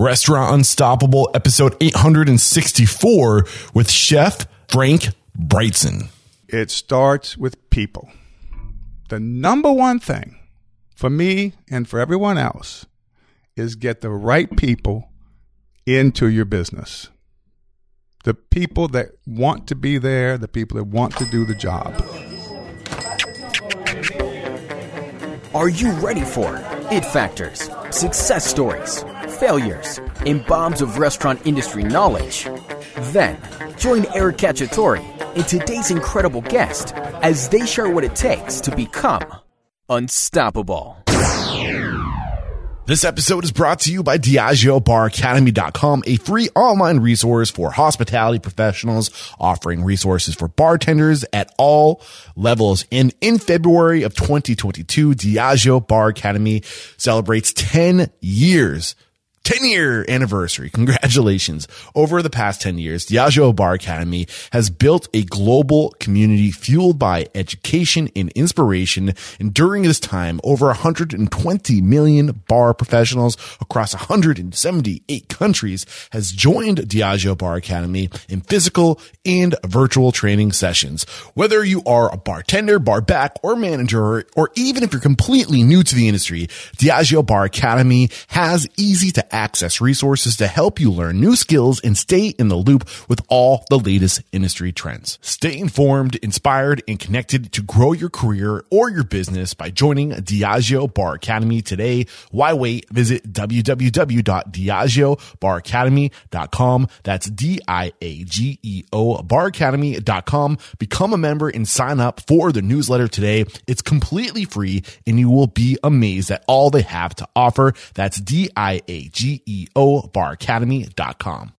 Restaurant Unstoppable, episode 864 with Chef Frank Brigtsen. It starts with people. The number one thing for me and for everyone else is get the right people into your business. The people that want to be there, the people that want to do the job. Are you ready for it factors, success stories, failures, and bombs of restaurant industry knowledge? Then, join Eric Cacciatore and today's incredible guest as they share what it takes to become unstoppable. This episode is brought to you by DiageoBarAcademy.com, a free online resource for hospitality professionals offering resources for bartenders at all levels. And in February of 2022, Diageo Bar Academy celebrates 10 years 10 year anniversary. Congratulations. Over the past 10 years, Diageo Bar Academy has built a global community fueled by education and inspiration. And during this time, over 120 million bar professionals across 178 countries has joined Diageo Bar Academy in physical and virtual training sessions. Whether you are a bartender, bar back, or manager, or even if you're completely new to the industry, Diageo Bar Academy has easy to access resources to help you learn new skills and stay in the loop with all the latest industry trends. Stay informed, inspired, and connected to grow your career or your business by joining Diageo Bar Academy today. Why wait? Visit www.diageobaracademy.com. That's D-I-A-G-E-O baracademy.com. Become a member and sign up for the newsletter today. It's completely free and you will be amazed at all they have to offer. That's D-I-A-G-E-O baracademy.com.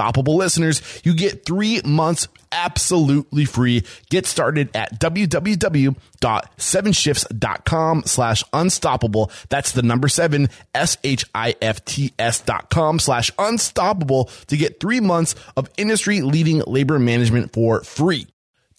listeners, you get three months absolutely free. Get started at www.sevenshifts.com slash unstoppable. That's the number seven, S-H-I-F-T-S dot com slash unstoppable to get three months of industry leading labor management for free.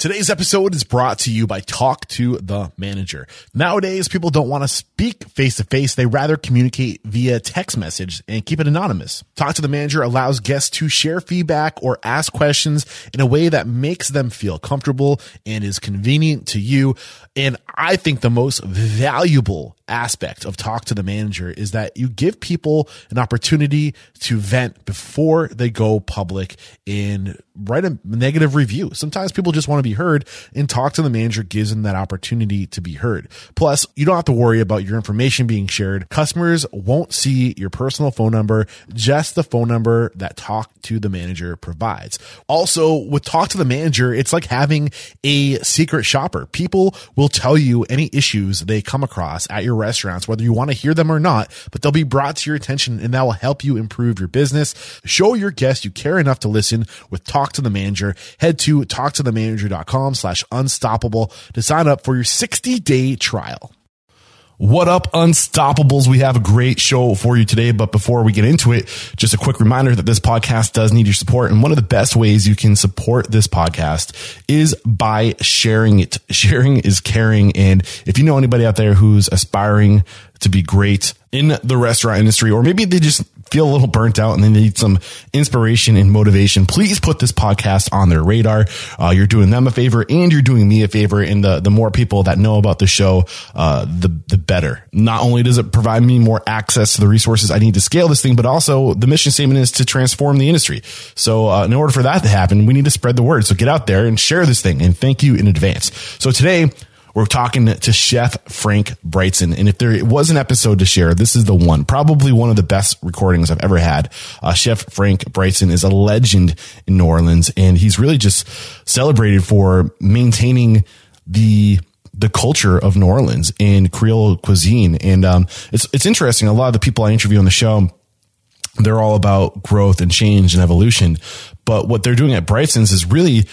Today's episode is brought to you by Talk to the Manager. Nowadays, people don't want to speak face to face. They rather communicate via text message and keep it anonymous. Talk to the Manager allows guests to share feedback or ask questions in a way that makes them feel comfortable and is convenient to you. And I think the most valuable aspect of talk to the manager is that you give people an opportunity to vent before they go public and write a negative review. Sometimes people just want to be heard and talk to the manager gives them that opportunity to be heard. Plus, you don't have to worry about your information being shared. Customers won't see your personal phone number, just the phone number that talk to the manager provides. Also, with talk to the manager, it's like having a secret shopper. People will tell you any issues they come across at your restaurants, whether you want to hear them or not, but they'll be brought to your attention and that will help you improve your business. Show your guests you care enough to listen with Talk to the Manager. Head to talktothemanager.com slash unstoppable to sign up for your 60 day trial. What up, Unstoppables? We have a great show for you today. But before we get into it, just a quick reminder that this podcast does need your support. And one of the best ways you can support this podcast is by sharing it. Sharing is caring. And if you know anybody out there who's aspiring to be great in the restaurant industry, or maybe they just feel a little burnt out and they need some inspiration and motivation, please put this podcast on their radar. Uh, you're doing them a favor and you're doing me a favor. And the, the more people that know about the show, uh, the, the better. Not only does it provide me more access to the resources I need to scale this thing, but also the mission statement is to transform the industry. So, uh, in order for that to happen, we need to spread the word. So get out there and share this thing. And thank you in advance. So today, we're talking to Chef Frank Brigtsen. And if there was an episode to share, this is the one. Probably one of the best recordings I've ever had. Uh, Chef Frank Brigtsen is a legend in New Orleans, and he's really just celebrated for maintaining the the culture of New Orleans and Creole cuisine. And um, it's it's interesting. A lot of the people I interview on the show they're all about growth and change and evolution. But what they're doing at Brigtsen's is really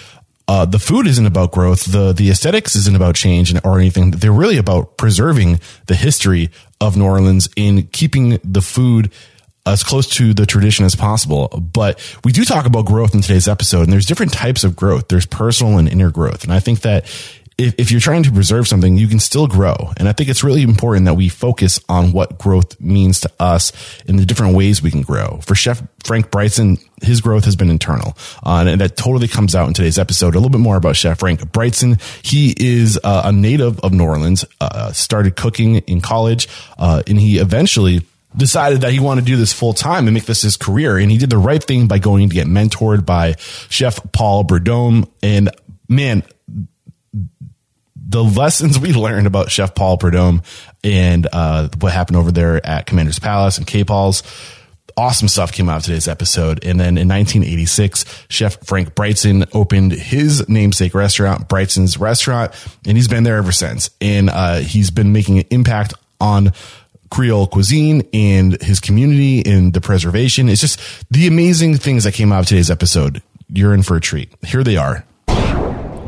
uh, the food isn't about growth. The the aesthetics isn't about change or anything. They're really about preserving the history of New Orleans in keeping the food as close to the tradition as possible. But we do talk about growth in today's episode, and there's different types of growth. There's personal and inner growth, and I think that if, if you're trying to preserve something, you can still grow. And I think it's really important that we focus on what growth means to us in the different ways we can grow. For Chef Frank Brigtsen, his growth has been internal. Uh, and that totally comes out in today's episode. A little bit more about Chef Frank Brigtsen. He is uh, a native of New Orleans, uh, started cooking in college, uh, and he eventually decided that he wanted to do this full time and make this his career. And he did the right thing by going to get mentored by Chef Paul Prudhomme. And man, the lessons we learned about Chef Paul Prudhomme and uh, what happened over there at Commander's Palace and K-Paul's. Awesome stuff came out of today's episode. And then in 1986, Chef Frank Brigtsen opened his namesake restaurant, Brigtsen's Restaurant, and he's been there ever since. And uh, he's been making an impact on Creole cuisine and his community and the preservation. It's just the amazing things that came out of today's episode. You're in for a treat. Here they are.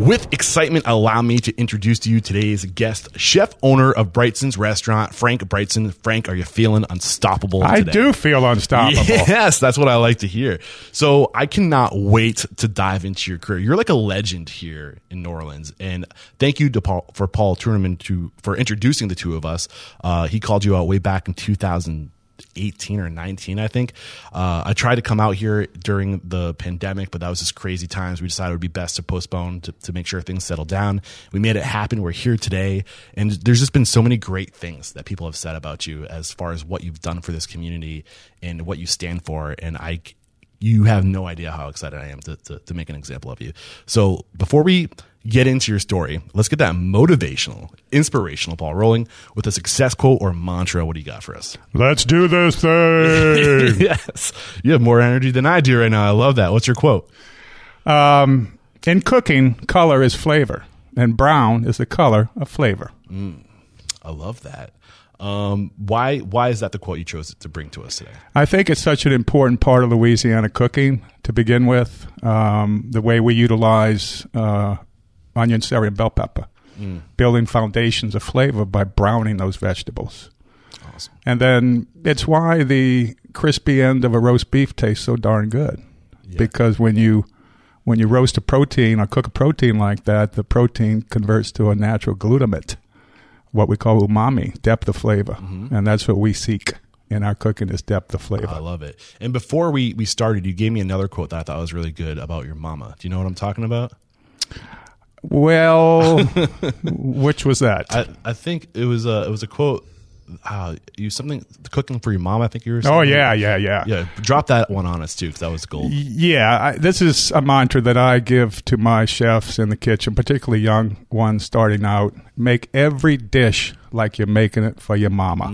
With excitement, allow me to introduce to you today's guest, chef owner of Brigtsen's restaurant, Frank Brigtsen. Frank, are you feeling unstoppable? I do feel unstoppable. Yes, that's what I like to hear. So I cannot wait to dive into your career. You're like a legend here in New Orleans, and thank you to Paul, for Paul Tournament to for introducing the two of us. Uh, he called you out way back in 2000. 18 or 19, I think. Uh, I tried to come out here during the pandemic, but that was just crazy times. We decided it would be best to postpone to, to make sure things settled down. We made it happen. We're here today. And there's just been so many great things that people have said about you as far as what you've done for this community and what you stand for. And I, you have no idea how excited I am to, to, to make an example of you. So before we get into your story, let's get that motivational, inspirational ball rolling with a success quote or mantra. What do you got for us? Let's do this thing. yes. You have more energy than I do right now. I love that. What's your quote? um, in cooking, color is flavor, and brown is the color of flavor. I love that. Um, why why is that the quote you chose to bring to us today? I think it's such an important part of Louisiana cooking to begin with. Um, the way we utilize uh, onion, celery, and bell pepper, mm. building foundations of flavor by browning those vegetables. Awesome. And then it's why the crispy end of a roast beef tastes so darn good. Because when you when you roast a protein or cook a protein like that, the protein converts to a natural glutamate, what we call umami, depth of flavor. Mm-hmm. And that's what we seek in our cooking is depth of flavor. I love it. And before we, we started, you gave me another quote that I thought was really good about your mama. Do you know what I'm talking about? Well, which was that? I, I think it was a it was a quote. Uh, you something cooking for your mom. I think you were. oh saying. yeah, yeah, yeah. yeah. Drop that one on us too, because that was gold. Yeah, I, this is a mantra that I give to my chefs in the kitchen, particularly young ones starting out. Make every dish like you're making it for your mama.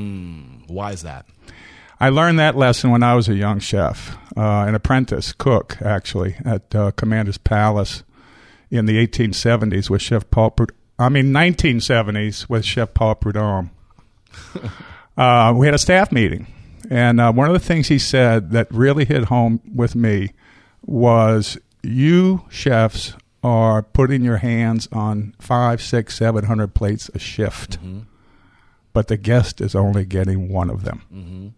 Why is that? I learned that lesson when I was a young chef, uh, an apprentice cook, actually, at uh, Commander's Palace in the 1870s with Chef Paul. Prud- I mean, 1970s with Chef Paul Prudhomme. uh, we had a staff meeting, and uh, one of the things he said that really hit home with me was, "You chefs are putting your hands on five, six, seven hundred plates a shift, but the guest is only getting one of them."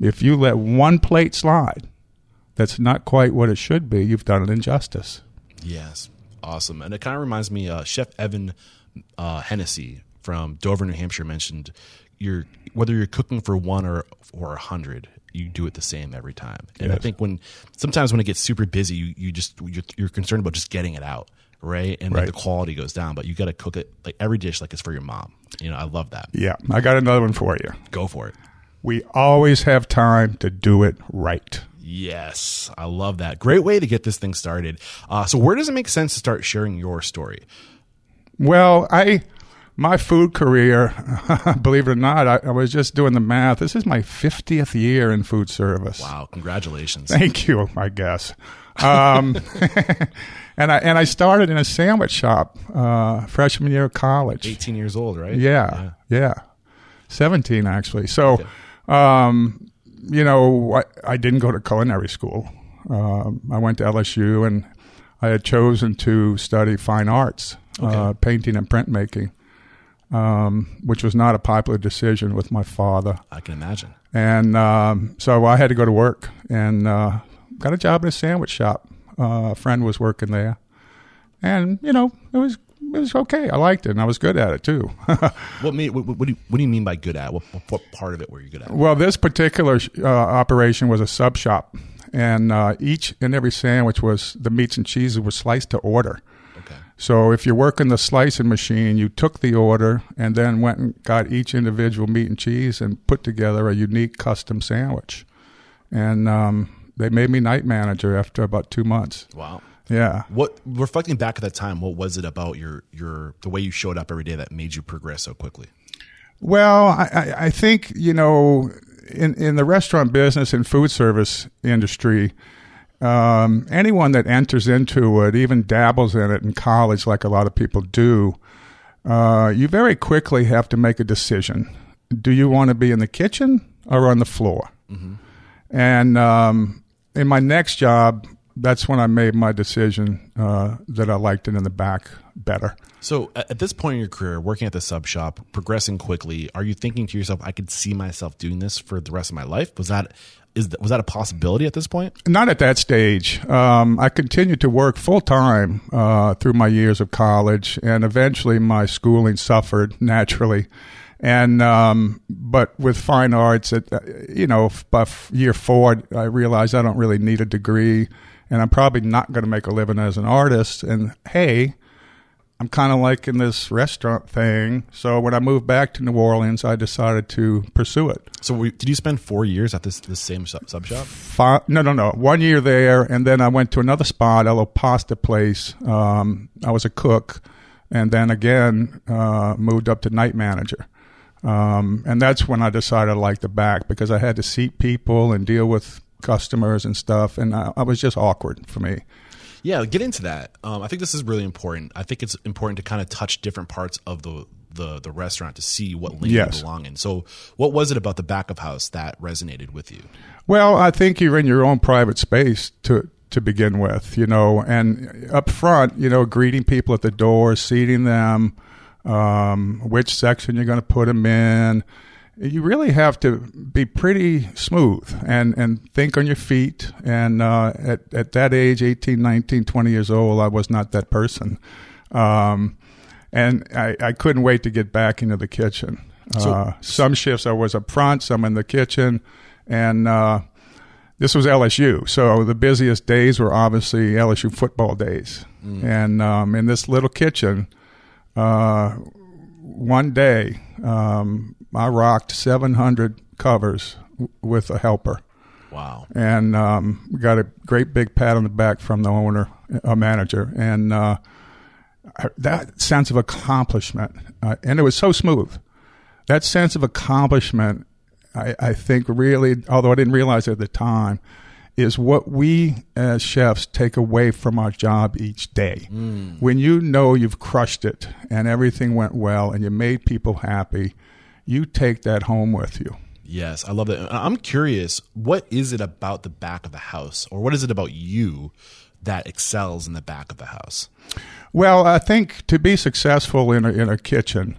If you let one plate slide, that's not quite what it should be. You've done an injustice. Yes, awesome. And it kind of reminds me, uh, Chef Evan uh, Hennessey from Dover, New Hampshire, mentioned you're whether you're cooking for one or or a hundred, you do it the same every time. And I think when sometimes when it gets super busy, you, you just you're, you're concerned about just getting it out, right? And Right. the quality goes down, but you got to cook it like every dish like it's for your mom. You know, I love that. Yeah, I got another one for you. Go for it. We always have time to do it right. Yes, I love that. Great way to get this thing started. Uh, so, where does it make sense to start sharing your story? Well, I my food career, believe it or not, I, I was just doing the math. This is my 50th year in food service. Wow, congratulations! Thank you, I guess. Um, and I and I started in a sandwich shop uh, freshman year of college. 18 years old, right? Yeah, yeah, seventeen actually. So, um, you know, I, I didn't go to culinary school. Um, I went to LSU and I had chosen to study fine arts, uh, painting and printmaking, um, which was not a popular decision with my father. I can imagine. And um, so I had to go to work and uh, got a job in a sandwich shop. Uh, a friend was working there, and you know it was it was okay. I liked it, and I was good at it too. What, what, what, do you, what do you mean by good at? What, what part of it were you good at? well, this particular uh, operation was a sub shop, and uh, each and every sandwich was the meats and cheeses were sliced to order. Okay. So if you're working the slicing machine, you took the order and then went and got each individual meat and cheese and put together a unique custom sandwich. And um, they made me night manager after about two months. Wow. Yeah. What reflecting back at that time, what was it about your your the way you showed up every day that made you progress so quickly? Well, I, I- I think you know, in in the restaurant business and food service industry, um, anyone that enters into it, even dabbles in it in college, like a lot of people do, uh, you very quickly have to make a decision. Do you want to be in the kitchen or on the floor? And um, in my next job, that's when I made my decision uh, that I liked it in the back better. So at this point in your career, working at the sub shop, progressing quickly, are you thinking to yourself, I could see myself doing this for the rest of my life? Was that is that, was that a possibility at this point? Not at that stage. Um, I continued to work full time uh, through my years of college, and eventually my schooling suffered naturally. And um, but with fine arts, it, uh, you know, by f- year four, I realized I don't really need a degree, and I'm probably not going to make a living as an artist. And hey, I'm kind of liking this restaurant thing. So when I moved back to New Orleans, I decided to pursue it. So were, did you spend four years at this this same sub, sub shop? Fi no, no, no. One year there, and then I went to another spot, a little pasta place. Um, I was a cook, and then again uh, moved up to night manager. Um, and that's when I decided I liked the back because I had to seat people and deal with customers and stuff, and I, I was just awkward for me. Yeah, get into that. Um, I think this is really important. I think it's important to kind of touch different parts of the the, the restaurant to see what lane Yes. you belong in. So, what was it about the back of house that resonated with you? Well, I think you're in your own private space to to begin with, you know, and up front, you know, greeting people at the door, seating them, um, which section you're going to put them in. You really have to be pretty smooth and, and think on your feet. And uh, at, at that age, 18, 19, 20 years old, I was not that person. Um, and I, I couldn't wait to get back into the kitchen. uh, some shifts I was up front, some in the kitchen. And uh, this was LSU, so the busiest days were obviously LSU football days. And um, in this little kitchen, uh, one day um, I rocked 700 covers w- with a helper, Wow. and um, got a great big pat on the back from the owner, a manager, and uh, that sense of accomplishment, uh, and it was so smooth. That sense of accomplishment, I, I think, really, although I didn't realize it at the time, is what we as chefs take away from our job each day. When you know you've crushed it and everything went well and you made people happy, you take that home with you. Yes, I love that. I'm curious, what is it about the back of the house, or what is it about you that excels in the back of the house? Well, I think to be successful in a, in a kitchen,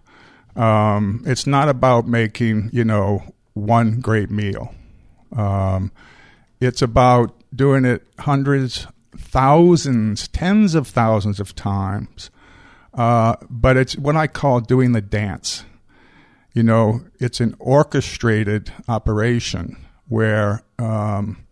um, it's not about making you know one great meal. Um, it's about doing it hundreds, thousands, tens of thousands of times. Uh, but it's what I call doing the dance. You know, it's an orchestrated operation where um,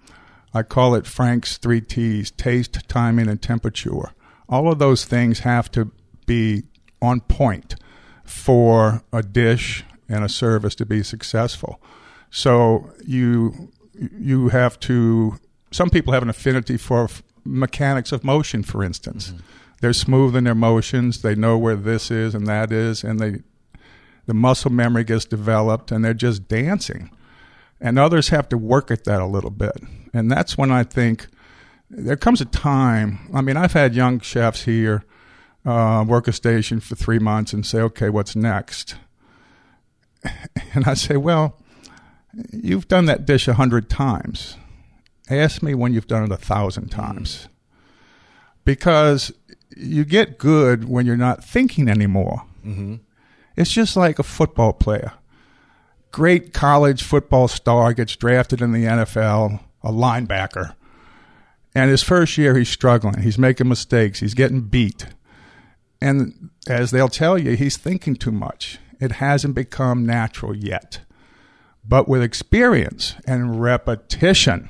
I call it Frank's three T's taste, timing, and temperature. All of those things have to be on point for a dish and a service to be successful. So you you have to. Some people have an affinity for f- mechanics of motion, for instance. They're smooth in their motions. They know where this is and that is, and they the muscle memory gets developed, and they're just dancing. And others have to work at that a little bit, and that's when I think there comes a time. I mean, I've had young chefs here uh, work a station for three months and say, "Okay, what's next?" And I say, "Well, You've done that dish a hundred times. Ask me when you've done it a thousand mm. times. Because you get good when you're not thinking anymore. Mm-hmm. It's just like a football player. Great college football star gets drafted in the NFL, a linebacker. And his first year, he's struggling. He's making mistakes. He's getting beat. And as they'll tell you, he's thinking too much. It hasn't become natural yet. But with experience and repetition,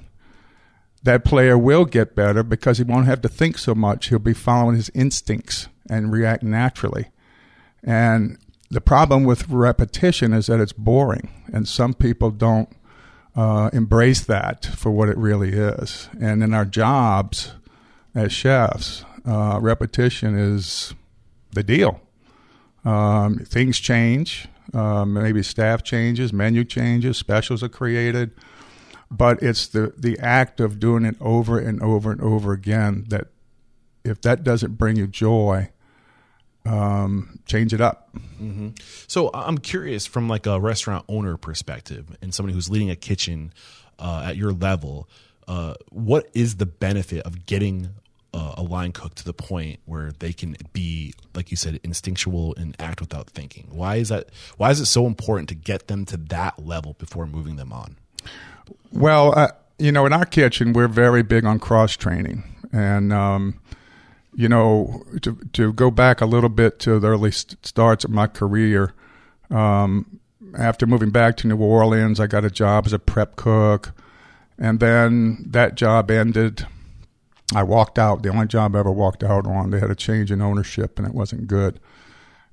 that player will get better because he won't have to think so much. He'll be following his instincts and react naturally. And the problem with repetition is that it's boring, and some people don't uh, embrace that for what it really is. And in our jobs as chefs, uh, repetition is the deal. Um, things change. Um, maybe staff changes, menu changes, specials are created, but it's the the act of doing it over and over and over again that if that doesn't bring you joy, um, change it up. So I'm curious from like a restaurant owner perspective and somebody who's leading a kitchen uh, at your level, uh, what is the benefit of getting uh, a line cook to the point where they can be, like you said, instinctual and act without thinking? Why is that? Why is it so important to get them to that level before moving them on? Well, uh, you know, in our kitchen, we're very big on cross training, and um, you know, to to go back a little bit to the early st- starts of my career. Um, after moving back to New Orleans, I got a job as a prep cook, and then that job ended. I walked out. The only job I ever walked out on. They had a change in ownership, and it wasn't good.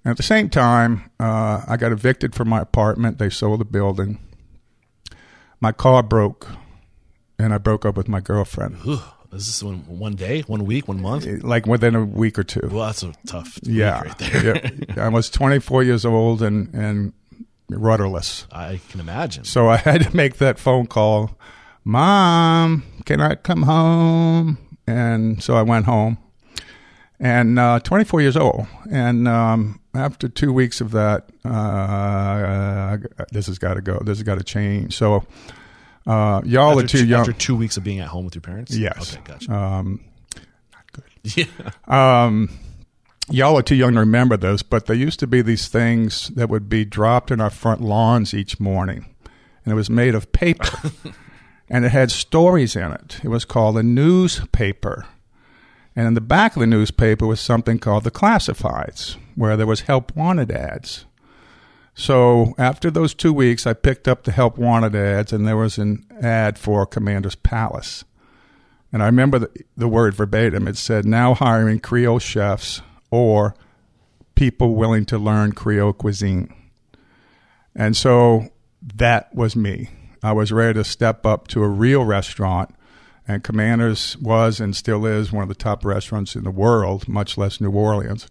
And at the same time, uh, I got evicted from my apartment. They sold the building. My car broke, and I broke up with my girlfriend. Ugh, is this one one day, one week, one month? Like within a week or two. Well, that's a tough week yeah, right there. yeah. I was 24 years old and and rudderless. I can imagine. So I had to make that phone call. Mom, can I come home? And so I went home. And uh, 24 years old. And um, after two weeks of that, uh, this has got to go. This has got to change. So uh, y'all after are too two, young. After two weeks of being at home with your parents. Yes. Okay, gotcha. Um, yeah. um, y'all are too young to remember this, but there used to be these things that would be dropped in our front lawns each morning, and it was made of paper, and it had stories in it. It was called a newspaper, and in the back of the newspaper was something called the classifieds, where there was help wanted ads. So after those two weeks, I picked up the help wanted ads, and there was an ad for Commander's Palace. And I remember the, the word verbatim. It said, now hiring Creole chefs or people willing to learn Creole cuisine. And so that was me. I was ready to step up to a real restaurant. And Commander's was and still is one of the top restaurants in the world, much less New Orleans.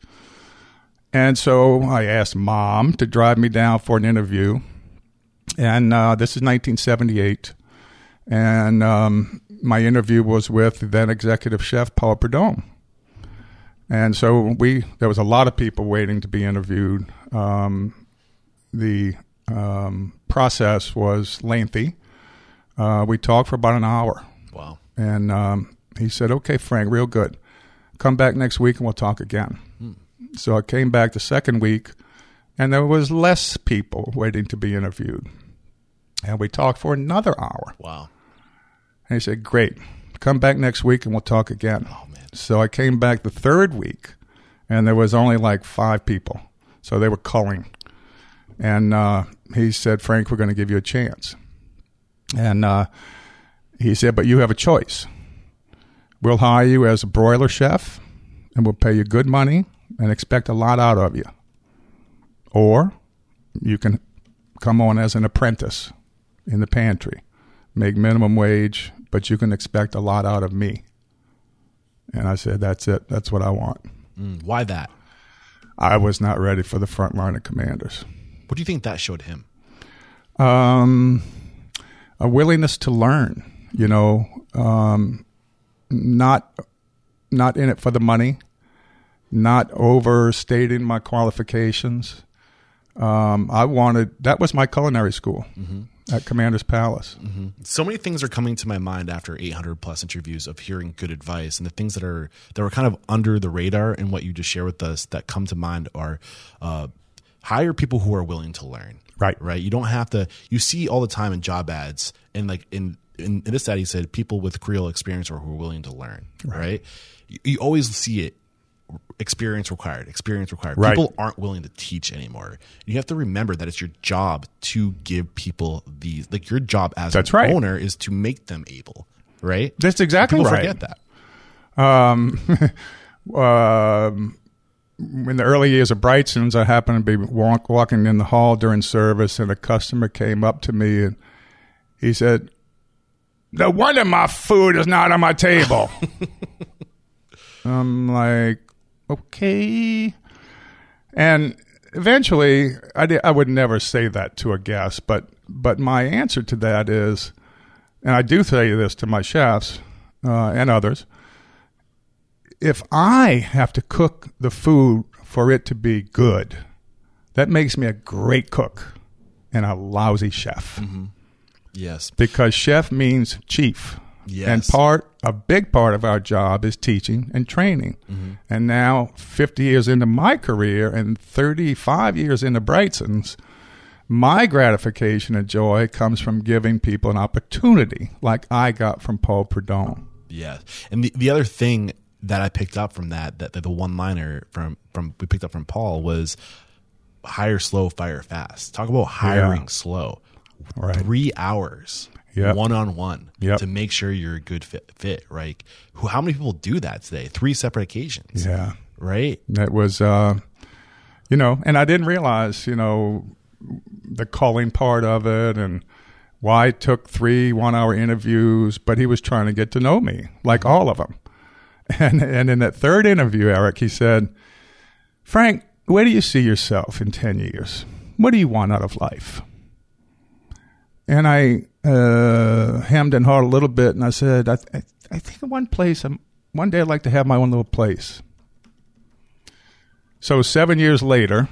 And so I asked mom to drive me down for an interview. And uh, this is 1978. And um, my interview was with then executive chef Paul Prudhomme. And so we there was a lot of people waiting to be interviewed. Um, the um, process was lengthy. Uh, we talked for about an hour, Wow. and um, he said, "Okay, Frank, real good. Come back next week and we'll talk again." So I came back the second week, and there was less people waiting to be interviewed, and we talked for another hour. Wow. And he said, Great. Come back next week and we'll talk again. Oh man. So I came back the third week and there was only like five people. So they were culling. And uh, he said, Frank, we're going to give you a chance. And uh, he said, But you have a choice. We'll hire you as a broiler chef and we'll pay you good money and expect a lot out of you. Or you can come on as an apprentice in the pantry, make minimum wage, but you can expect a lot out of me. And I said, That's it. That's what I want. Mm, why that? I was not ready for the front line of commanders. What do you think that showed him? Um, a willingness to learn, you know, um, not not in it for the money, not overstating my qualifications. Um, I wanted that was my culinary school. at Commander's Palace. so many things are coming to my mind after 800 plus interviews of hearing good advice and the things that are that were kind of under the radar and what you just share with us that come to mind are uh, hire people who are willing to learn. Right. right? You don't have to you see all the time in job ads and like in in, in this ad he said people with Creole experience or who are willing to learn. Right, You, you always see it experience required experience required. Right. people aren't willing to teach anymore. You have to remember that it's your job to give people these like your job as That's an right. owner is to make them able. Right? That's exactly people right. forget that. Um, um, in the early years of Brigtsen's, I happened to be walk, walking in the hall during service, and a customer came up to me and he said, "No wonder my food is not on my table." I'm like, okay, and eventually, I di- I would never say that to a guest, but but my answer to that is, and I do say this to my chefs uh, and others if I have to cook the food for it to be good, that makes me a great cook and a lousy chef mm-hmm. yes because chef means chief. Yes. And part a big part of our job is teaching and training. Mm-hmm. And now 50 years into my career and 35 years into Brigtsen's, my gratification and joy comes from giving people an opportunity like I got from Paul Prudhomme. Yeah, and the, the other thing that I picked up from that, that, that the one liner from from we picked up from Paul was hire slow, fire fast. Talk about hiring Yeah. slow. Right. Three hours, one on one, to make sure you're a good fit. Fit right? Who? How many people do that today? Three separate occasions. Yeah. Right. That was, uh, you know, and I didn't realize, you know, the calling part of it and why I took three one hour interviews, but he was trying to get to know me, like all of them. And, and in that third interview, Eric, he said, Frank, where do you see yourself in 10 years? What do you want out of life? And I uh, hemmed and hawed a little bit, and I said, I, th- I think in one place, I'm, one day I'd like to have my own little place. So seven years later,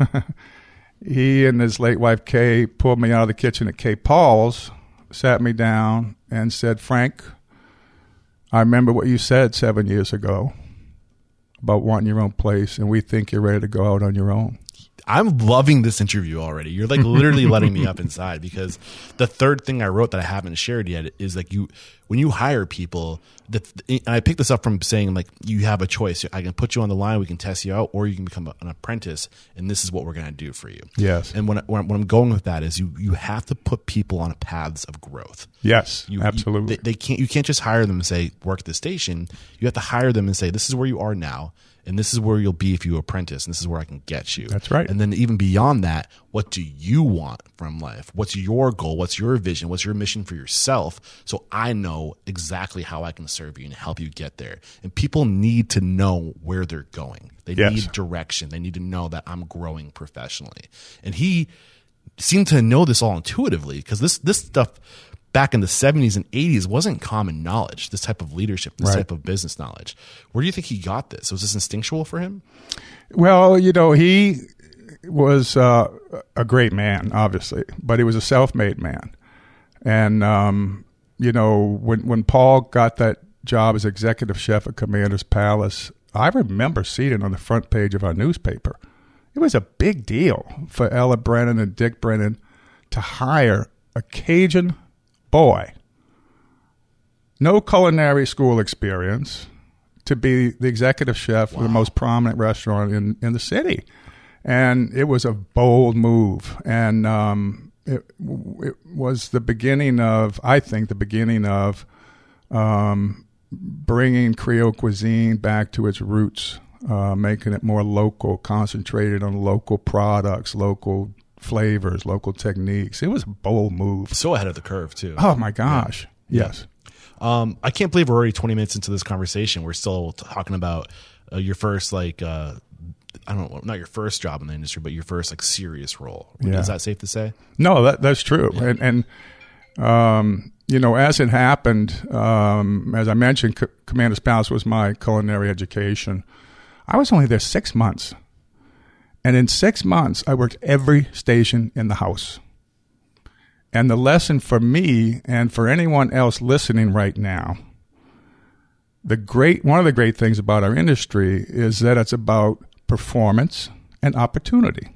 he and his late wife Kay pulled me out of the kitchen at K-Paul's, sat me down, and said, "Frank, I remember what you said seven years ago about wanting your own place, and we think you're ready to go out on your own." I'm loving this interview already. You're like literally letting me up inside because the third thing I wrote that I haven't shared yet is like you when you hire people. The, and I picked this up from saying like you have a choice. I can put you on the line, we can test you out, or you can become an apprentice, and this is what we're going to do for you. Yes. And when, I- when, I'm going with that is you you have to put people on paths of growth. Yes, You, absolutely. You, they, they can't. You can't just hire them and say work the station. You have to hire them and say this is where you are now, and this is where you'll be if you apprentice, and this is where I can get you. That's right. And then even beyond that, what do you want from life? What's your goal? What's your vision? What's your mission for yourself? So I know exactly how I can serve you and help you get there. And people need to know where they're going. They Yes. need direction. They need to know that I'm growing professionally. And he seemed to know this all intuitively because this this stuff back in the 70s and 80s wasn't common knowledge this type of leadership this Right. type of business knowledge where do you think he got this was this instinctual for him Well, you know, he was uh, a great man, obviously, but he was a self-made man. And um, you know, when when Paul got that job as executive chef at Commander's Palace, I remember seeing it on the front page of our newspaper. It was a big deal for Ella Brennan and Dick Brennan to hire a Cajun boy, no culinary school experience, to be the executive chef of the most prominent restaurant in, in the city. And it was a bold move. And um, it, it was the beginning of, I think, the beginning of um, bringing Creole cuisine back to its roots, uh, making it more local, concentrated on local products, local flavors, local techniques. It was a bold move. so ahead of the curve too Oh my gosh. Yes. Um, I can't believe we're already 20 minutes into this conversation. We're still talking about uh, your first, like, uh, I don't know, not your first job in the industry, but your first, like, serious role. Yeah. Is that safe to say? No, that, that's true. And, and um, you know, as it happened, um, as I mentioned, C- Commander's Palace was my culinary education. I was only there six months. And in six months, I worked every station in the house. And the lesson for me and for anyone else listening right now, the great one of the great things about our industry is that it's about performance and opportunity.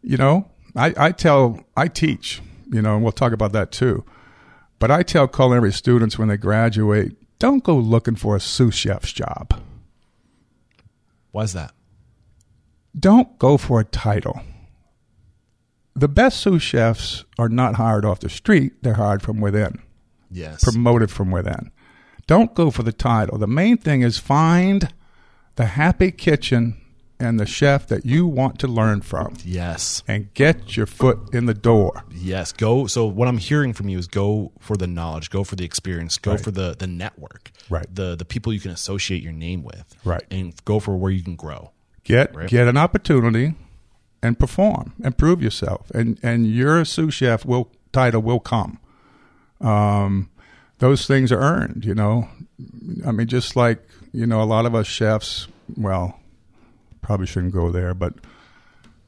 You know, I, I tell I teach, you know, and we'll talk about that too. But I tell culinary students when they graduate, don't go looking for a sous chef's job. Why is that? Don't go for a title. The best sous chefs are not hired off the street, they're hired from within, Yes. promoted from within. Don't go for the title. The main thing is find the happy kitchen and the chef that you want to learn from yes. and get your foot in the door. Yes. Go. So what I'm hearing from you is go for the knowledge, go for the experience, go Right. for the the network, Right. The the people you can associate your name with, Right. And go for where you can grow. Get Right. get an opportunity and perform and prove yourself. And and your sous chef will title will come. Um, those things are earned, you know. I mean, just like you know, a lot of us chefs. Well, probably shouldn't go there, but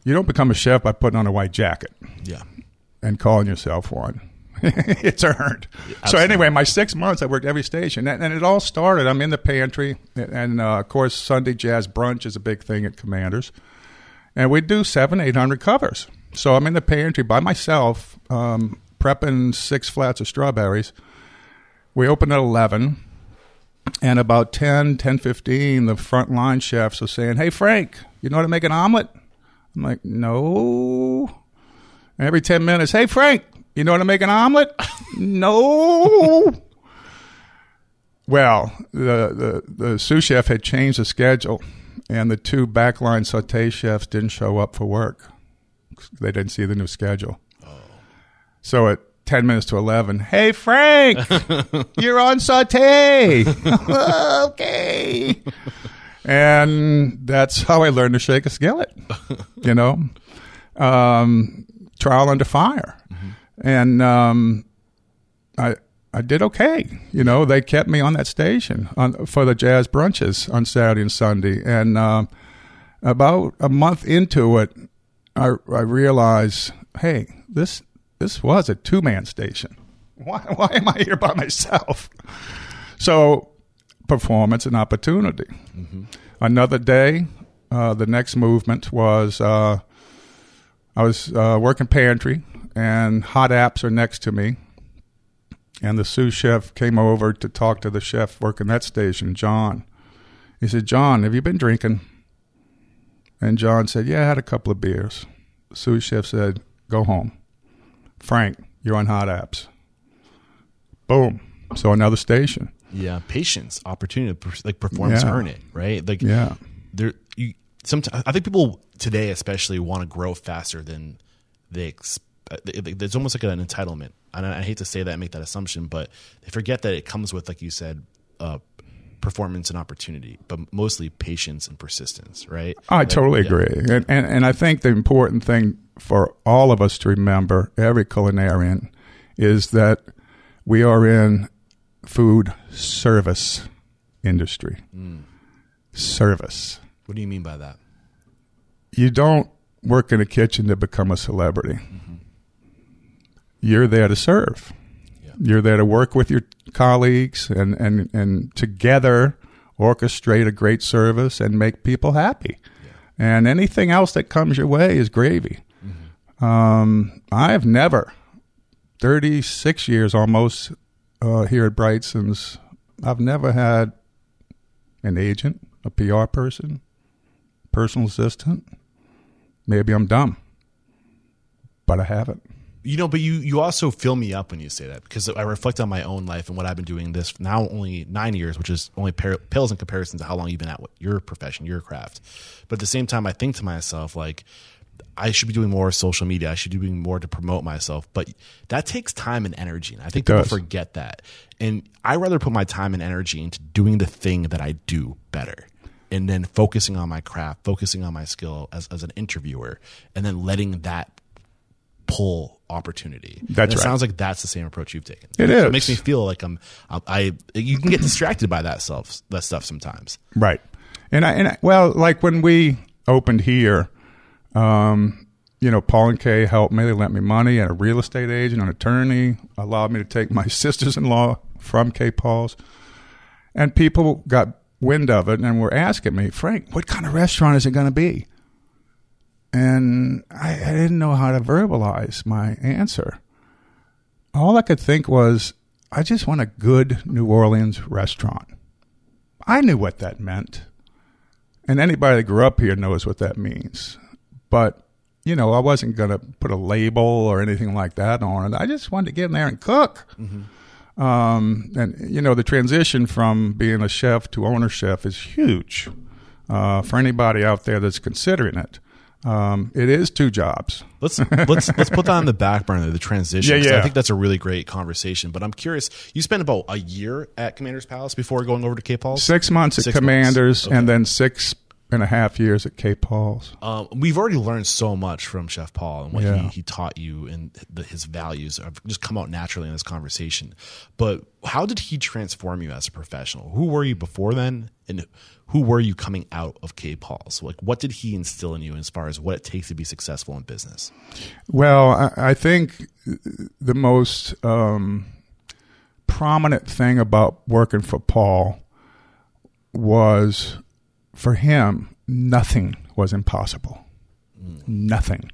you don't become a chef by putting on a white jacket Yeah. and calling yourself one. it's earned. so anyway, my six months, I worked every station, and, and it all started. I'm in the pantry, and uh, of course, Sunday jazz brunch is a big thing at Commanders, and we do seven, eight hundred covers. So I'm in the pantry by myself, um, prepping six flats of strawberries. We open at eleven. And about 10, 10, 15, the front line chefs are saying, Hey, Frank, you know how to make an omelet? I'm like, No. Every 10 minutes, hey, Frank, you know how to make an omelet? no. Well, the, the, the sous chef had changed the schedule, and the two backline saute chefs didn't show up for work. They didn't see the new schedule. So at 10 minutes to 11, hey, Frank, you're on saute. okay. And that's how I learned to shake a skillet, you know, um, trial under fire. And um, I, I did okay. You know, they kept me on that station on, for the jazz brunches on Saturday and Sunday. And um about a month into it, I, I realized, hey, this this was a two man station. Why, why am I here by myself? So, performance and opportunity. Another day, uh, the next movement was uh, I was uh, working pantry, and hot apps are next to me. And the sous chef came over to talk to the chef working that station, John. He said, John, have you been drinking? And John said, Yeah, I had a couple of beers. The sous chef said, Go home. Frank, you're on hot apps. Boom. So another station. Yeah. Patience, opportunity, like performance, Yeah. earn it, right? Like Yeah. there you sometimes I think people today especially want to grow faster than they ex- they- they- there's almost like an entitlement and I, hate to say that and make that assumption but they forget that it comes with like you said uh, performance and opportunity but mostly patience and persistence right I Like, totally yeah. agree. And, and and I think the important thing for all of us to remember, every culinarian, is that we are in food service industry. Mm. Service. what do you mean by that You don't work in a kitchen to become a celebrity. You're there to serve. Yeah. You're there to work with your colleagues and, and, and together orchestrate a great service and make people happy. And anything else that comes your way is gravy. Um, I've never, 36 years almost uh, here at Brigtsen's, I've never had an agent, a PR person, personal assistant. Maybe I'm dumb, but I haven't. You know, but you you also fill me up when you say that because I reflect on my own life and what I've been doing this now only nine years, which is only par- pales in comparison to how long you've been at what, your profession, your craft. But at the same time, I think to myself like I should be doing more social media. I should be doing more to promote myself. But that takes time and energy, and I think people forget that. And I rather put my time and energy into doing the thing that I do better. And then focusing on my craft, focusing on my skill as, as an interviewer, and then letting that pull opportunity. That's it right. sounds like that's the same approach you've taken. It So is. It makes me feel like I'm. I, I you can get distracted by that self that stuff sometimes. Right. And I, and I, well, like when we opened here, um, you know, Paul and Kay helped me. They lent me money and a real estate agent, an attorney, allowed me to take my sisters in law from K-Paul's. And people got wind of it and were asking me, Frank, what kind of restaurant is it going to be? And I, I didn't know how to verbalize my answer. All I could think was, I just want a good New Orleans restaurant. I knew what that meant. And anybody that grew up here knows what that means. But, you know, I wasn't going to put a label or anything like that on it. I just wanted to get in there and cook. Mm-hmm. Um, and, you know, the transition from being a chef to owner chef is huge uh, for anybody out there that's considering it. Um, it is two jobs. Let's let's let's put that on the back burner, the transition. Yeah, yeah. I think that's a really great conversation. But I'm curious. You spent about a year at Commander's Palace before going over to K-Paul's. Six months at Six months. Commanders Okay. and then six and a half years at K-Paul's. Um, we've already learned so much from Chef Paul and what Yeah. he, he taught you and the, his values have just come out naturally in this conversation. But how did he transform you as a professional? Who were you before then, and who were you coming out of K-Paul's? Like, what did he instill in you as far as what it takes to be successful in business? Well, I, I think the most um, prominent thing about working for Paul was for him, nothing was impossible. Nothing.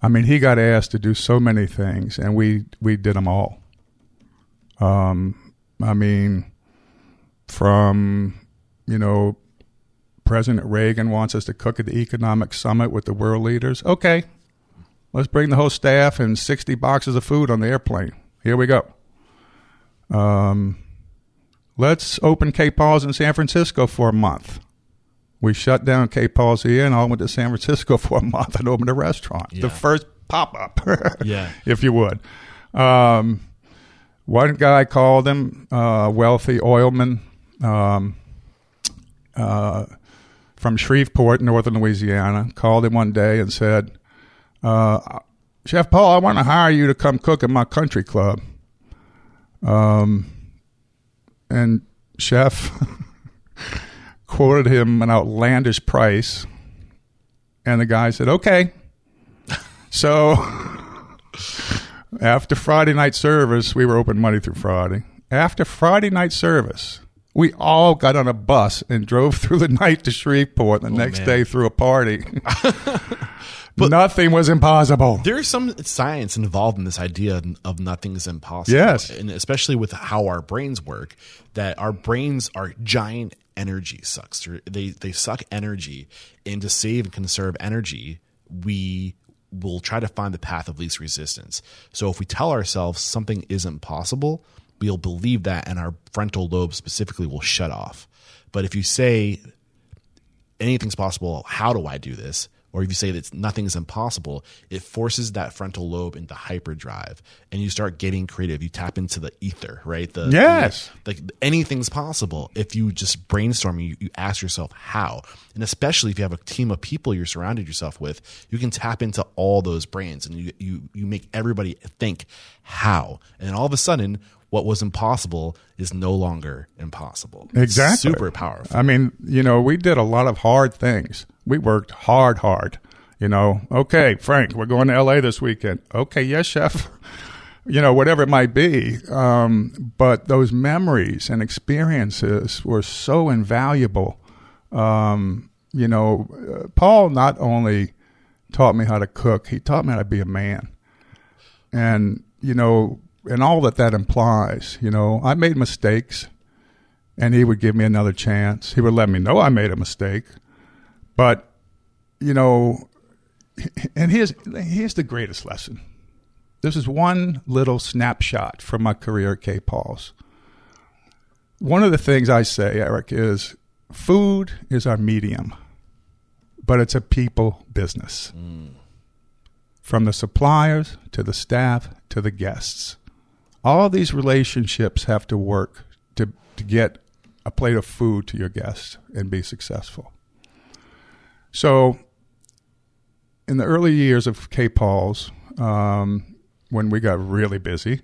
I mean, he got asked to do so many things, and we, we did them all. Um, I mean, from, you know, President Reagan wants us to cook at the economic summit with the world leaders. Okay, let's bring the whole staff and 60 boxes of food on the airplane. Here we go. Um, let's open K-Paul's in San Francisco for a month. We shut down K-Paul's here and all went to San Francisco for a month and opened a restaurant. Yeah. The first pop up, Yeah. if you would. Um, one guy called him uh, wealthy oilman um, uh, from Shreveport, northern Louisiana, called him one day and said, uh, Chef Paul, I want to hire you to come cook at my country club. Um, and Chef quoted him an outlandish price, and the guy said, "Okay." so after Friday night service, we were open Monday through Friday. After Friday night service, we all got on a bus and drove through the night to Shreveport. The oh, next man. day, through a party. Nothing was impossible. There is some science involved in this idea of nothing's impossible. Yes. And especially with how our brains work, that our brains are giant energy sucks. They, they suck energy. And to save and conserve energy, we will try to find the path of least resistance. So if we tell ourselves something isn't possible, we'll believe that and our frontal lobe specifically will shut off. But if you say anything's possible. How do I do this? Or if you say that nothing is impossible, it forces that frontal lobe into hyperdrive, and you start getting creative. You tap into the ether, right? The Yes. like anything's possible if you just brainstorm. You, you ask yourself how, and especially if you have a team of people you're surrounded yourself with, you can tap into all those brains, and you you you make everybody think how, and all of a sudden. What was impossible is no longer impossible. Exactly. super powerful. I mean, you know, we did a lot of hard things. We worked hard, hard. You know, okay, Frank, we're going to L.A. this weekend. Okay, yes, chef. You know, whatever it might be. Um, but those memories and experiences were so invaluable. Um, you know, uh, Paul not only taught me how to cook, he taught me how to be a man. And, you know, and all that that implies, you know, I made mistakes and he would give me another chance. He would let me know I made a mistake. But, you know, and here's here's the greatest lesson. This is one little snapshot from my career at K. Paul's. One of the things I say, Eric, is food is our medium, but it's a people business. From the suppliers to the staff to the guests. All these relationships have to work to, to get a plate of food to your guests and be successful. So, in the early years of K. Paul's, um, when we got really busy,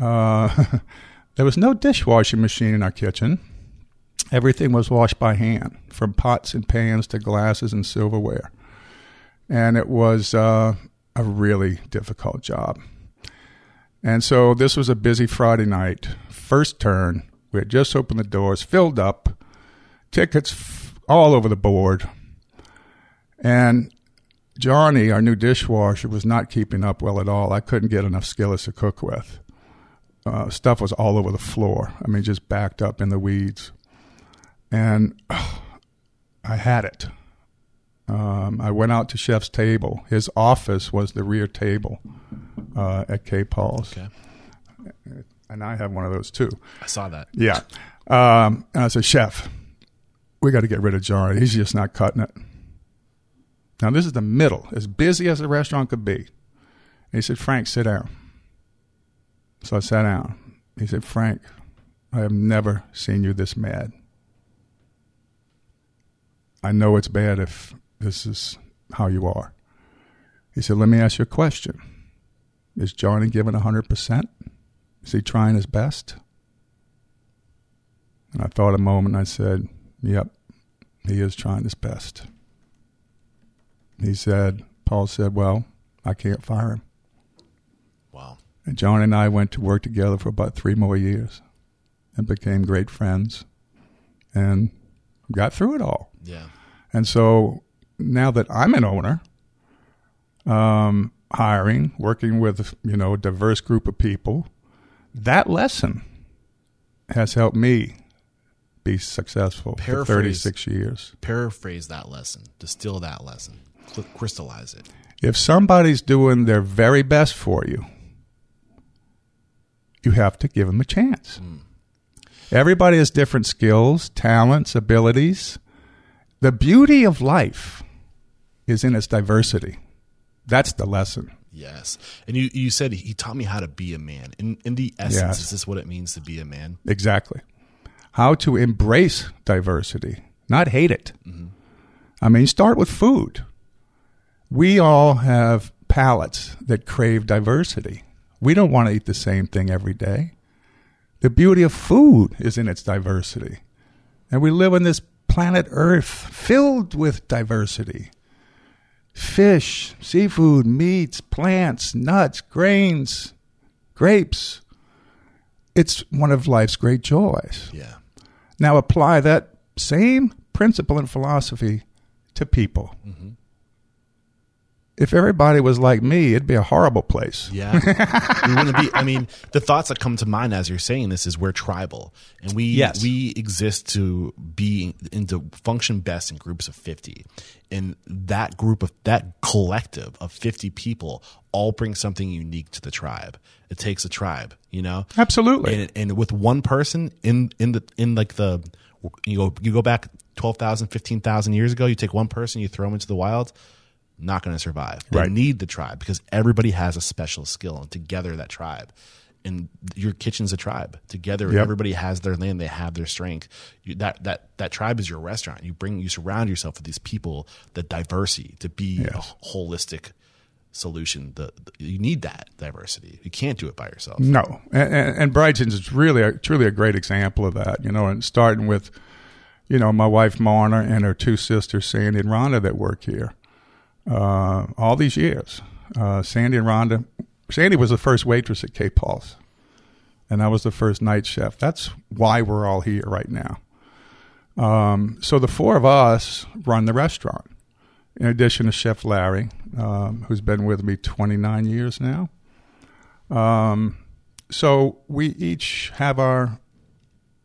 uh, there was no dishwashing machine in our kitchen. Everything was washed by hand, from pots and pans to glasses and silverware. and it was uh, a really difficult job. And so this was a busy Friday night. First turn, we had just opened the doors, filled up, tickets f- all over the board. And Johnny, our new dishwasher, was not keeping up well at all. I couldn't get enough skillets to cook with. Uh, stuff was all over the floor. I mean, just backed up in the weeds. And I had it. Um, I went out to Chef's table. His office was the rear table uh, at K. Paul's. Okay. And I have one of those too. I saw that. Yeah. Um, and I said, Chef, we got to get rid of Johnny. He's just not cutting it. Now, this is the middle, as busy as the restaurant could be. And he said, Frank, sit down. So I sat down. He said, Frank, I have never seen you this mad. I know it's bad if this is how you are. He said, Let me ask you a question. Is Johnny giving 100%? Is he trying his best? And I thought a moment and I said, Yep, he is trying his best. He said, Paul said, Well, I can't fire him. Wow. And John and I went to work together for about three more years and became great friends and got through it all. Yeah. And so now that I'm an owner, um, hiring, working with you know a diverse group of people, that lesson has helped me be successful for 36 years. Paraphrase that lesson. Distill that lesson. Crystallize it. If somebody's doing their very best for you, you have to give them a chance. Hmm. Everybody has different skills, talents, abilities. The beauty of life is in its diversity. That's the lesson. Yes. And you, you said he taught me how to be a man. In in the essence, Yes. is this what it means to be a man? Exactly. How to embrace diversity, not hate it. Mm-hmm. I mean, start with food. We all have palates that crave diversity. We don't want to eat the same thing every day. The beauty of food is in its diversity. And we live on this planet Earth filled with diversity fish, seafood, meats, plants, nuts, grains, grapes. It's one of life's great joys. Yeah. Now apply that same principle and philosophy to people. Mm-hmm. If everybody was like me, it'd be a horrible place. Yeah. we wouldn't be I mean, the thoughts that come to mind as you're saying this is we're tribal. And we Yes. we exist to be and to function best in groups of fifty. And that group of that collective of fifty people all bring something unique to the tribe. It takes a tribe, you know? Absolutely. and, and with one person in in the in like the you go you go back 12,000 15,000 years ago you take one person you throw them into the wild not going to survive. They Right. need the tribe because everybody has a special skill and together that tribe. And your kitchen's a tribe. Together Yep. everybody has their land. They have their strength. You, that that that tribe is your restaurant. You bring you surround yourself with these people the diversity to be Yes. a holistic solution. The, the- you need that diversity. You can't do it by yourself. No, and, and, and Brigtsen's is really, a, truly a great example of that. You know, and starting with, you know, my wife Marna and her two sisters Sandy and Rhonda that work here, uh, all these years. Uh, Sandy and Rhonda, Sandy was the first waitress at K-Paul's, and I was the first night chef. That's why we're all here right now. Um, so the four of us run the restaurant. In addition to Chef Larry, um, who's been with me 29 years now. Um, so we each have our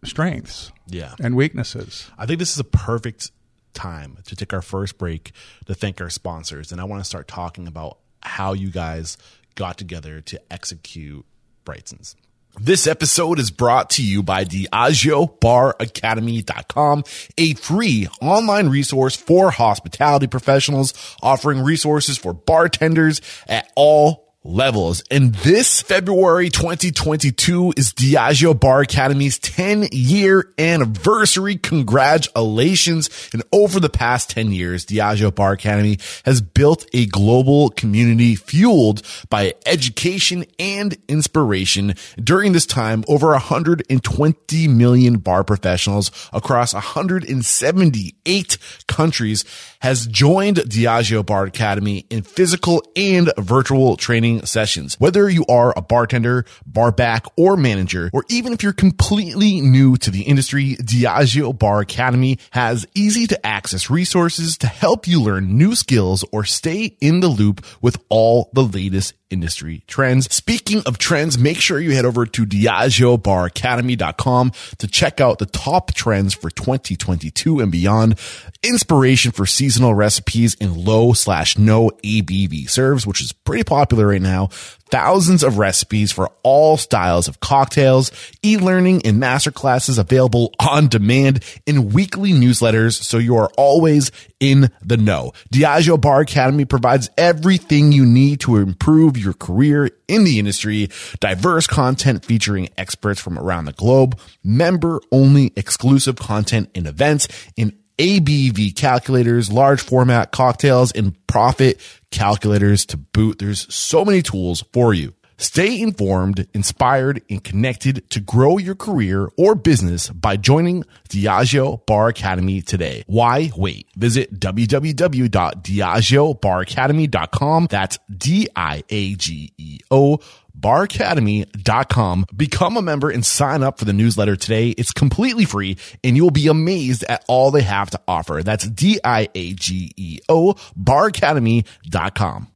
strengths yeah and weaknesses. I think this is a perfect time to take our first break to thank our sponsors. And I want to start talking about how you guys got together to execute Brigtsen's. This episode is brought to you by DiageoBarAcademy.com, a free online resource for hospitality professionals offering resources for bartenders at all levels. And this February 2022 is Diageo Bar Academy's 10 year anniversary. Congratulations. And over the past 10 years, Diageo Bar Academy has built a global community fueled by education and inspiration. During this time, over 120 million bar professionals across 178 countries has joined Diageo Bar Academy in physical and virtual training sessions. Whether you are a bartender, bar back, or manager, or even if you're completely new to the industry, Diageo Bar Academy has easy to access resources to help you learn new skills or stay in the loop with all the latest industry trends. Speaking of trends, make sure you head over to DiageoBarAcademy.com to check out the top trends for 2022 and beyond. Inspiration for seasonal recipes in low slash no ABV serves, which is pretty popular right now thousands of recipes for all styles of cocktails, e-learning and masterclasses available on demand in weekly newsletters so you are always in the know. Diageo Bar Academy provides everything you need to improve your career in the industry, diverse content featuring experts from around the globe, member only exclusive content and events in ABV calculators, large format cocktails, and profit calculators to boot. There's so many tools for you. Stay informed, inspired, and connected to grow your career or business by joining Diageo Bar Academy today. Why wait? Visit www.diageobaracademy.com. That's D-I-A-G-E-O baracademy.com. Become a member and sign up for the newsletter today. It's completely free and you'll be amazed at all they have to offer. That's D-I-A-G-E-O baracademy.com.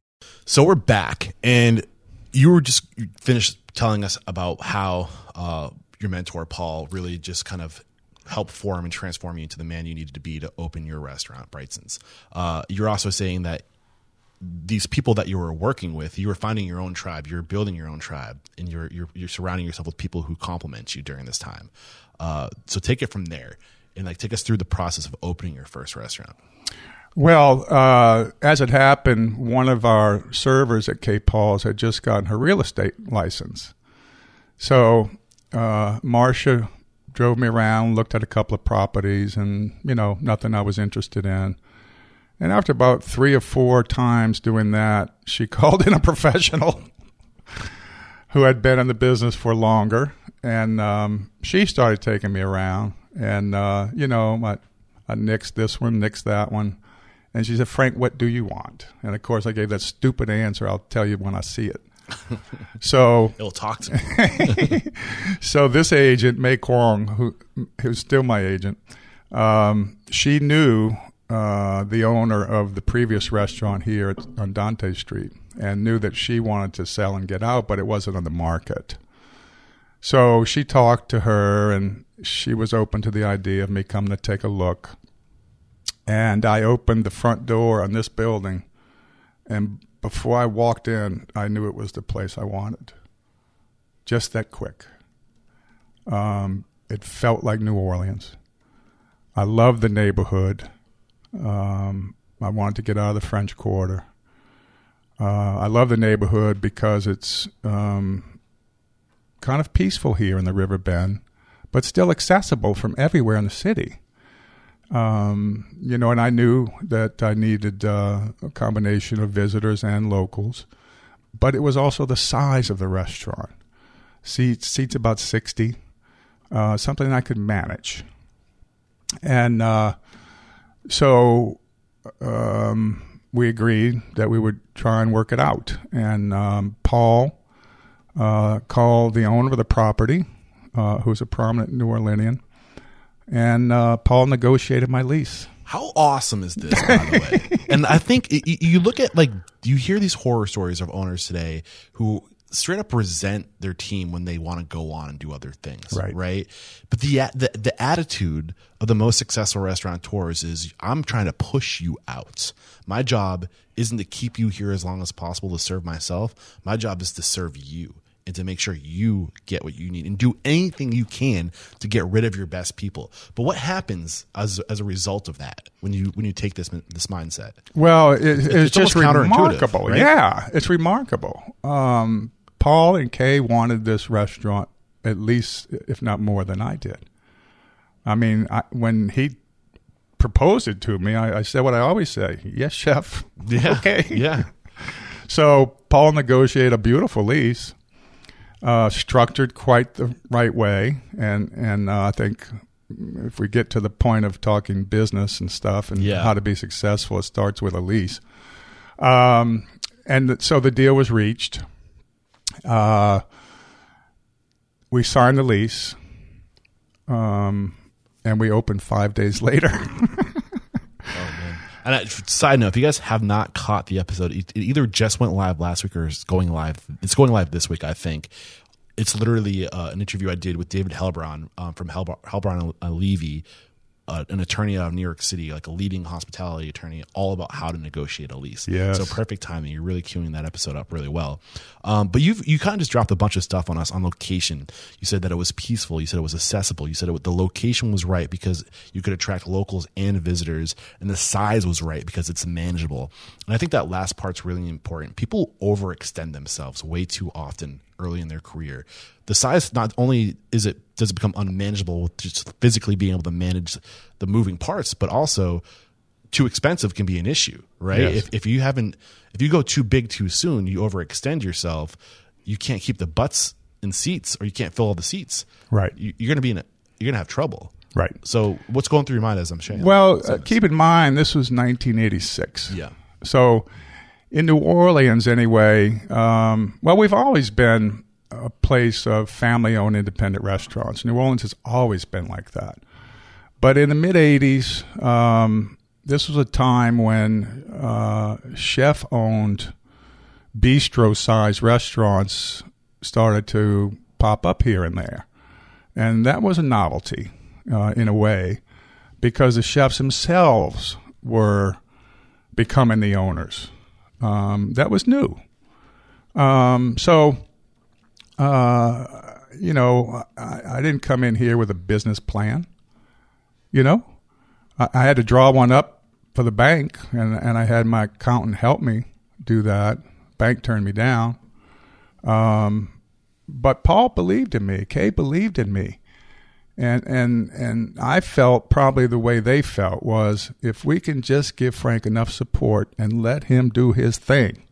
So we're back and you were just finished telling us about how uh, your mentor, Paul, really just kind of helped form and transform you into the man you needed to be to open your restaurant, Brigtsen's. Uh, you're also saying that these people that you were working with, you were finding your own tribe, you're building your own tribe, and you're you're, you're surrounding yourself with people who complement you during this time. Uh, so take it from there and like take us through the process of opening your first restaurant. Well, uh, as it happened, one of our servers at K-Paul's had just gotten her real estate license. So uh, Marcia drove me around, looked at a couple of properties, and you know nothing I was interested in. And after about three or four times doing that, she called in a professional who had been in the business for longer, and um, she started taking me around. And uh, you know, I, I nixed this one, nixed that one, and she said, "Frank, what do you want?" And of course, I gave that stupid answer. I'll tell you when I see it. so it'll talk to me. so this agent, May Kwong, who who's still my agent, um, she knew uh, the owner of the previous restaurant here on Dante Street and knew that she wanted to sell and get out, but it wasn't on the market. So she talked to her, and she was open to the idea of me coming to take a look. And I opened the front door on this building, and before I walked in, I knew it was the place I wanted. Just that quick. Um, it felt like New Orleans. I loved the neighborhood. Um, I wanted to get out of the French Quarter. Uh, I love the neighborhood because it's um, kind of peaceful here in the River Bend, but still accessible from everywhere in the city. Um, you know, and I knew that I needed uh, a combination of visitors and locals, but it was also the size of the restaurant. Seats, seats about 60, uh, something I could manage. And uh, so um, we agreed that we would try and work it out. And um, Paul uh, called the owner of the property, uh, who's a prominent New Orleanian, and uh, Paul negotiated my lease. How awesome is this, by the way? and I think it, you look at like you hear these horror stories of owners today who straight up resent their team when they want to go on and do other things. Right. Right. But the, the, the attitude of the most successful restaurateurs is I'm trying to push you out. My job isn't to keep you here as long as possible to serve myself. My job is to serve you. and to make sure you get what you need and do anything you can to get rid of your best people. But what happens as as a result of that when you when you take this this mindset? Well, it, it's, it's just counterintuitive, remarkable. right? Yeah, it's remarkable. Um, Paul and Kay wanted this restaurant at least, if not more than I did. I mean, I, when he proposed it to me, I, I said what I always say: "Yes, chef." Yeah. Okay. Yeah. So Paul negotiated a beautiful lease, uh, structured quite the right way, and and uh, I think if we get to the point of talking business and stuff and Yeah. how to be successful, it starts with a lease. Um, and so the deal was reached. Uh, we signed the lease, um, and we opened five days later. And uh, side note, if you guys have not caught the episode, it, it either just went live last week or is going live. It's going live this week, I think. It's literally uh, an interview I did with David Helbraun um, from Helbraun, Helbraun and Levey, uh, an attorney out of New York City, like a leading hospitality attorney, all about how to negotiate a lease. Yeah. So perfect timing. You're really queuing that episode up really well. Um, but you've you kind of just dropped a bunch of stuff on us on location. You said that it was peaceful. You said it was accessible. You said it, the location was right because you could attract locals and visitors, and the size was right because it's manageable. And I think that last part's really important. People overextend themselves way too often early in their career. The size not only is it does it become unmanageable with just physically being able to manage the moving parts, but also too expensive can be an issue, right? Yes. If if you haven't if you go too big too soon, you overextend yourself. You can't keep the butts in seats, or you can't fill all the seats. Right. You, you're gonna be in a you're gonna have trouble. right. So what's going through your mind as I'm saying? Well, uh, keep in mind this was 1986. yeah, So, in New Orleans, anyway, um, well, we've always been a place of family owned independent restaurants. New Orleans has always been like that. But in the mid 80s, um, this was a time when uh, chef owned bistro sized restaurants started to pop up here and there. And that was a novelty uh, in a way because the chefs themselves were becoming the owners. Um, that was new. Um, so, uh, you know, I, I didn't come in here with a business plan. You know, I, I had to draw one up for the bank, and, and I had my accountant help me do that. Bank turned me down. Um, but Paul believed in me. Kay believed in me and and and I felt probably the way they felt was if we can just give Frank enough support and let him do his thing,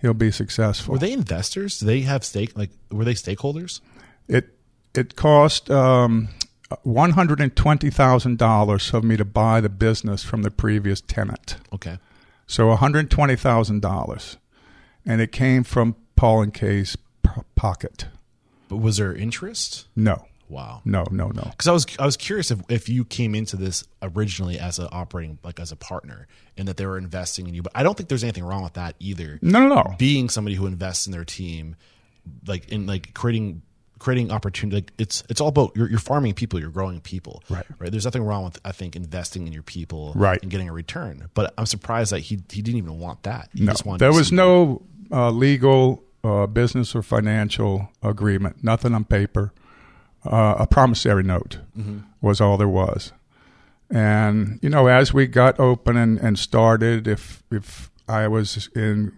he'll be successful. were they investors? Do they have stake? Like were they stakeholders? it it cost um, one hundred and twenty thousand dollars for me to buy the business from the previous tenant. Okay, So one hundred twenty thousand dollars, and it came from Paul and Kay's pocket. but was there interest? No, Wow. no, no, no. because I was I was curious if, if you came into this originally as an operating like as a partner and that they were investing in you, but I don't think there's anything wrong with that either. No, no, no. Being somebody who invests in their team, like in like creating creating opportunity, like it's it's all about you're, you're farming people, you're growing people, Right. Right. There's nothing wrong with I think investing in your people, Right. and getting a return. But I'm surprised that he he didn't even want that. He No, just wanted there was no uh, legal, uh, business, or financial agreement. Nothing on paper. Uh, a promissory note was all there was. And you know, as we got open and, and started, if if I was in,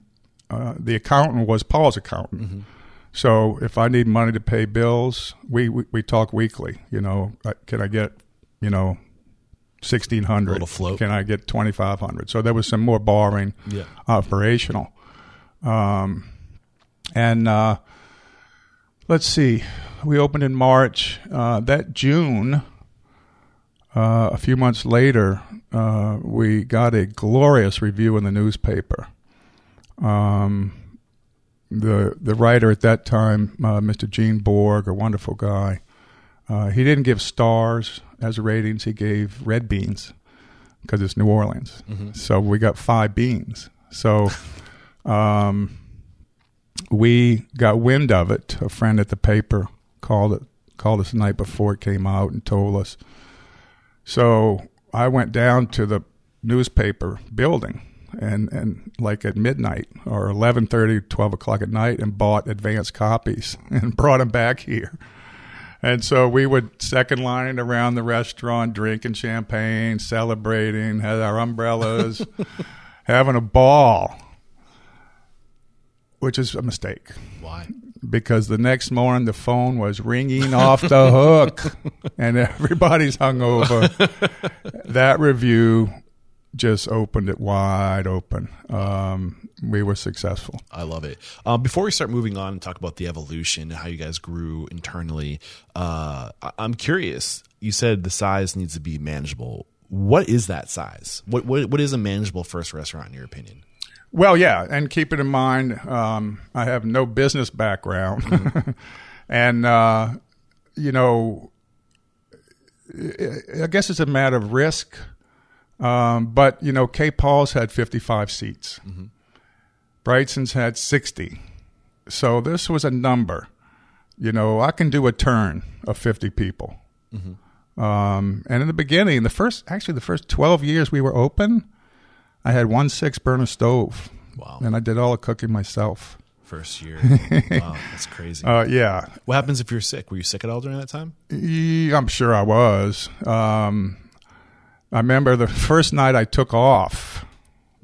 uh, the accountant was Paul's accountant. So if I need money to pay bills, we we, we talk weekly. You know, uh, can I get, you know, sixteen hundred? little float. Can I get twenty five hundred? So there was some more borrowing Yeah. operational. Um, and uh, let's see, we opened in March. Uh, that June, uh, a few months later, uh, we got a glorious review in the newspaper. Um, the the writer at that time, uh, Mr. Gene Bourg, a wonderful guy, uh, he didn't give stars as ratings. He gave red beans because it's New Orleans. So we got five beans. So um, we got wind of it. A friend at the paper called it called us the night before it came out and told us. So I went down to the newspaper building and, and like at midnight or 11.30, 12 o'clock at night and bought advance copies and brought them back here. And so we would second line around the restaurant, drinking champagne, celebrating, had our umbrellas, having a ball, which is a mistake Why? Because the next morning the phone was ringing off the hook and everybody's hungover. that review just opened it wide open. Um, we were successful. I love it. Um, before we start moving on and talk about the evolution and how you guys grew internally, uh, I- I'm curious. You said the size needs to be manageable. What is that size? What what, what is a manageable first restaurant in your opinion? Well, yeah, and keep it in mind, um, I have no business background, and uh, you know, I guess it's a matter of risk. Um, but you know, K. Paul's had fifty-five seats, Brigtsen's had sixty, so this was a number. You know, I can do a turn of fifty people. Um, and in the beginning, the first actually the first twelve years we were open, I had one six burner stove. Wow. And I did all the cooking myself. First year. wow, that's crazy. Uh, yeah. what happens if you're sick? Were you sick at all during that time? Yeah, I'm sure I was. Um, I remember the first night I took off.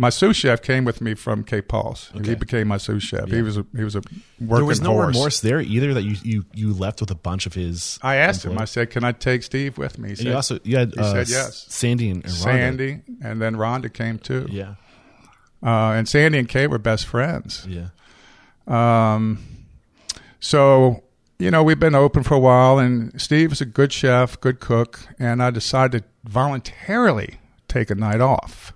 My sous chef came with me from K-Paul's. Okay. He became my sous chef. Yeah. He was a he was a working there was no horse. remorse there either that you, you, you left with a bunch of his. I asked him. I said, "Can I take Steve with me?" He And said, you also you had he uh, said yes. Sandy and, Rhonda. "Sandy," and then Rhonda came too. Yeah, Uh, and Sandy and Kay were best friends. yeah. Um, so, you know, we've been open for a while, and Steve is a good chef, good cook, and I decided to voluntarily take a night off,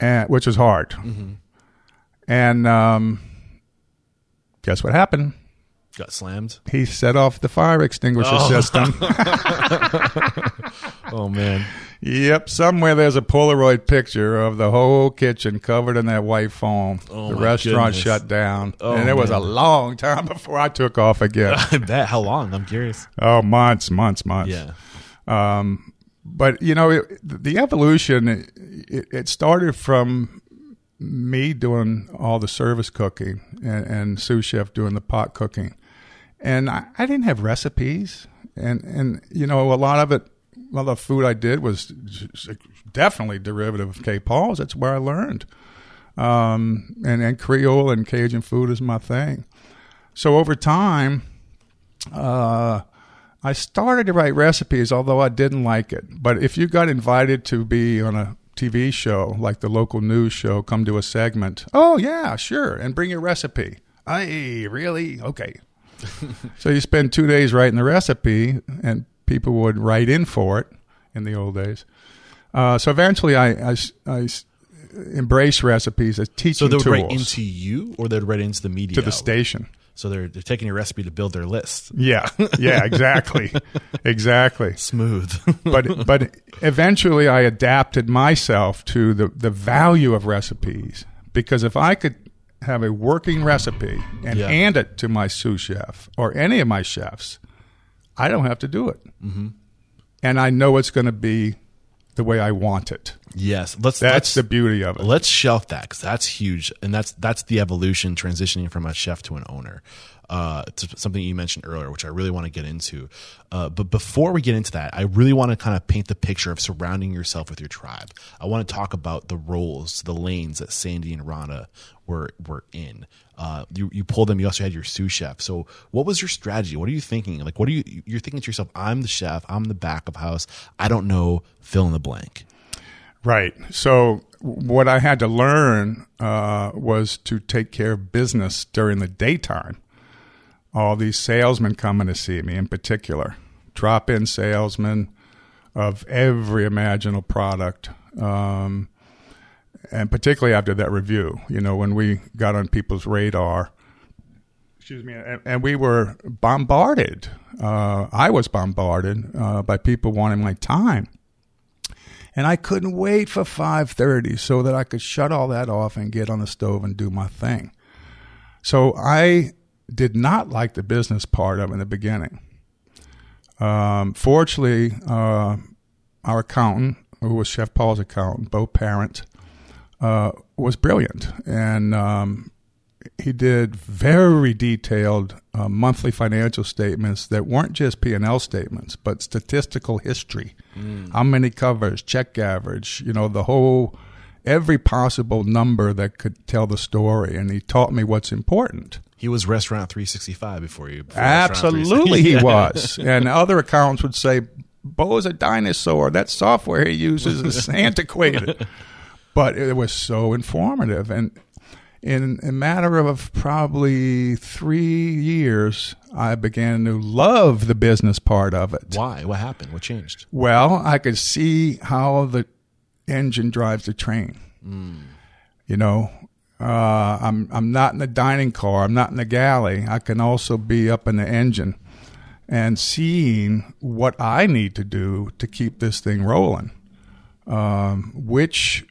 and which was hard. And um, guess what happened? Got slammed. He set off the fire extinguisher system. Oh man. Yep, somewhere there's a Polaroid picture of the whole kitchen covered in that white foam. Oh, the restaurant goodness. shut down, Oh, and it was a long time before I took off again. I bet. How long? I'm curious. oh, months, months, months. Yeah. Um, but you know, it, the evolution it, it started from me doing all the service cooking and, and sous chef doing the pot cooking, and I, I didn't have recipes, and and you know, a lot of it, a well, the food I did was definitely derivative of K. Paul's. That's where I learned, um, and and Creole and Cajun food is my thing. So over time. Uh, I started to write recipes, although I didn't like it. But if you got invited to be on a TV show, like the local news show, come to a segment, oh, yeah, sure, and bring your recipe. Hey, really? Okay. so you spend two days writing the recipe, and people would write in for it in the old days. Uh, so eventually I, I, I embrace recipes as teaching So they would tools write into you, or they'd write into the media to the outlet? station. So they're they're taking your recipe to build their list. Yeah, yeah, exactly, exactly. Smooth. but but eventually I adapted myself to the, the value of recipes because if I could have a working recipe and Yeah. hand it to my sous chef or any of my chefs, I don't have to do it, mm-hmm. and I know it's going to be the way I want it. Yes. Let's That's let's the beauty of it. let's shelf that because that's huge, and that's that's the evolution transitioning from a chef to an owner. Uh, to something you mentioned earlier, which I really want to get into. Uh, but before we get into that, I really want to kind of paint the picture of surrounding yourself with your tribe. I want to talk about the roles, the lanes that Sandy and Rhonda were were in. Uh, you you pulled them. You also had your sous chef. So, what was your strategy? What are you thinking? Like, what are you? You're thinking to yourself, "I'm the chef. I'm the back of house. I don't know. Fill in the blank." Right. So what I had to learn uh, was to take care of business during the daytime. All these salesmen coming to see me, in particular, drop-in salesmen of every imaginable product, um, and particularly after that review. You know, when we got on people's radar. Excuse me, and, and we were bombarded. Uh, I was bombarded uh, by people wanting my time and I couldn't wait for 5:30 so that I could shut all that off and get on the stove and do my thing. So I did not like the business part of it in the beginning. Um, fortunately, uh, our accountant, who was Chef Paul's accountant, Bo Parent, uh, was brilliant, and um, he did very detailed uh, monthly financial statements that weren't just P and L statements, but statistical history. How many covers, check average, you know, the whole, every possible number that could tell the story. And he taught me what's important. He was Restaurant 365 before you. before Absolutely, he was. and other accounts would say, Bo's a dinosaur. That software he uses is antiquated. But it was so informative. And in a matter of probably three years, I began to love the business part of it. Why? What happened? What changed? Well, I could see how the engine drives the train. You know, uh, I'm I'm not in the dining car. I'm not in the galley. I can also be up in the engine and seeing what I need to do to keep this thing rolling. Um, which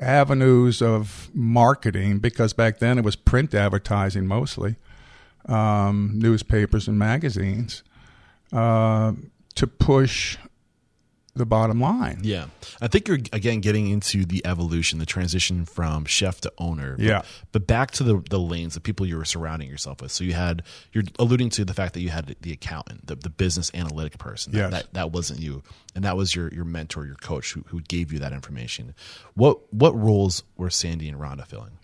avenues of marketing? Because back then it was print advertising mostly, um, newspapers and magazines, uh, to push the bottom line. Yeah. I think you're, again, getting into the evolution, the transition from chef to owner. But, Yeah. But back to the, the lanes, the people you were surrounding yourself with. So you had, you're alluding to the fact that you had the accountant, the, the business analytic person. Yeah. That, that wasn't you. And that was your, your mentor, your coach who, who gave you that information. What, what roles were Sandy and Rhonda filling?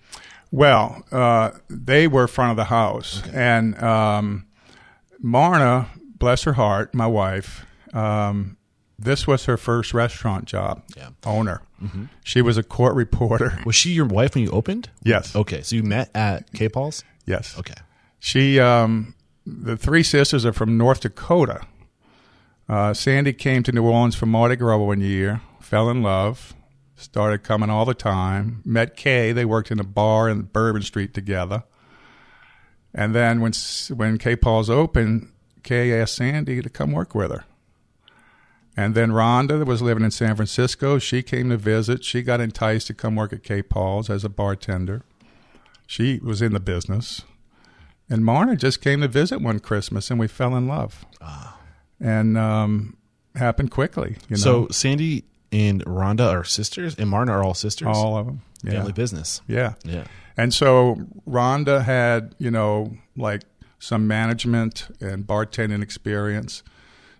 Well, uh, they were front of the house, and um, Marna, bless her heart, my wife, um, this was her first restaurant job. Yeah. Owner. She was a court reporter. Was she your wife when you opened? Yes. Okay. So you met at K Paul's? Yes. Okay. She, um, the three sisters are from North Dakota. Uh, Sandy came to New Orleans for Mardi Gras one year, fell in love, started coming all the time. Met Kay. They worked in a bar in Bourbon Street together. And then when when K Paul's opened, Kay asked Sandy to come work with her. And then Rhonda was living in San Francisco. She came to visit. She got enticed to come work at K Paul's as a bartender. She was in the business. And Marna just came to visit one Christmas, and we fell in love. Ah. And um, happened quickly. You know, So Sandy and Rhonda are sisters, and Marna are all sisters? all of them. Yeah, Family business. yeah. Yeah. And so Rhonda had, you know, like some management and bartending experience.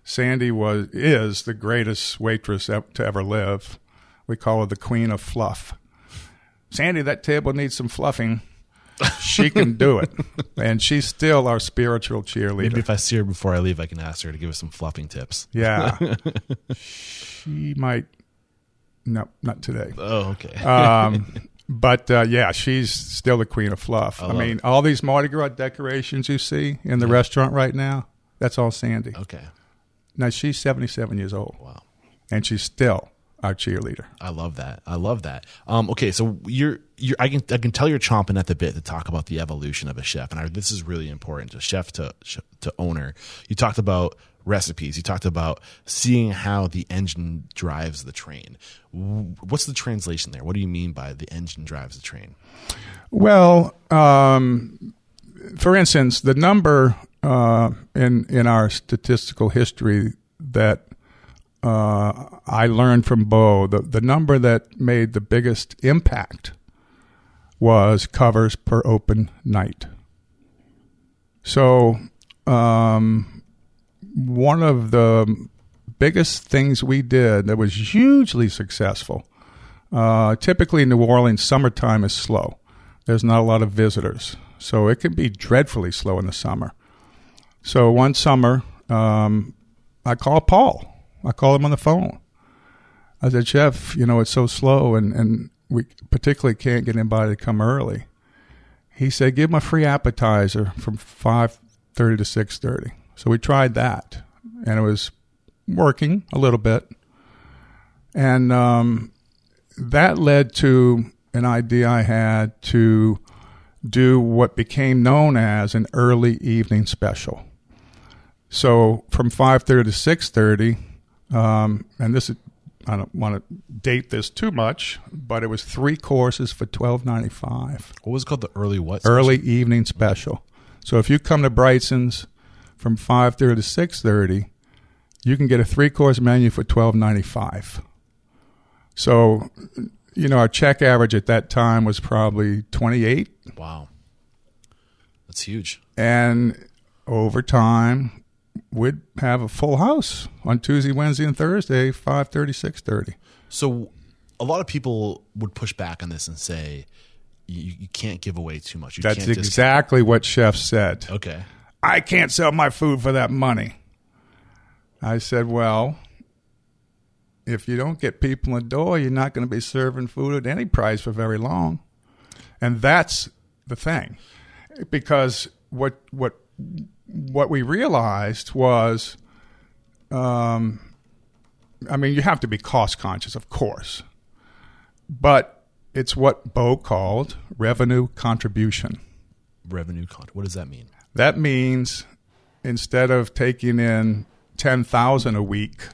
Sandy was is the greatest waitress to ever live. We call her the queen of fluff. Sandy, that table needs some fluffing. She can do it, and she's still our spiritual cheerleader. Maybe if I see her before I leave, I can ask her to give us some fluffing tips. Yeah, she might. No, not today. Oh, okay. Um, but uh, yeah, she's still the queen of fluff. I, love mean, all these Mardi Gras decorations you see in the restaurant right now, that's all Sandy. okay. Now she's 77 years old, Wow. and she's still our cheerleader. I love that. I love that. Um, okay, so you're you're I can I can tell you're chomping at the bit to talk about the evolution of a chef, and I, this is really important. To chef to to owner. You talked about recipes. You talked about seeing how the engine drives the train. What's the translation there? What do you mean by the engine drives the train? Well, um, for instance, the number uh, in in our statistical history that uh, I learned from Bo, the the number that made the biggest impact was covers per open night. So, um, one of the biggest things we did that was hugely successful. Uh, typically, New Orleans summertime is slow. There's not a lot of visitors, so it can be dreadfully slow in the summer. So one summer, um, I called Paul. I called him on the phone. I said, Jeff, you know, it's so slow, and, and we particularly can't get anybody to come early. He said, give him a free appetizer from 5.30 to 6.30. So we tried that, and it was working a little bit. And um, that led to an idea I had to do what became known as an early evening special. So from 5.30 to 6.30, um, and this is, I don't want to date this too much, but it was three courses for twelve ninety five. What was it called the early what? Early evening special. So if you come to Brigtsen's from five thirty to six thirty, you can get a three course menu for twelve ninety five. So you know, our check average at that time was probably 28. Wow. That's huge. And over time, we'd have a full house on Tuesday, Wednesday, and Thursday, 5.30, 6.30. So a lot of people would push back on this and say you, you can't give away too much. You That's can't discount- exactly what chefs said. Okay. I can't sell my food for that money. I said, well, if you don't get people in the door, you're not going to be serving food at any price for very long. And that's the thing. Because what what what we realized was um I mean, you have to be cost conscious, of course. But it's what Bo called revenue contribution. Revenue con. What does that mean? That means instead of taking in 10,000 a week,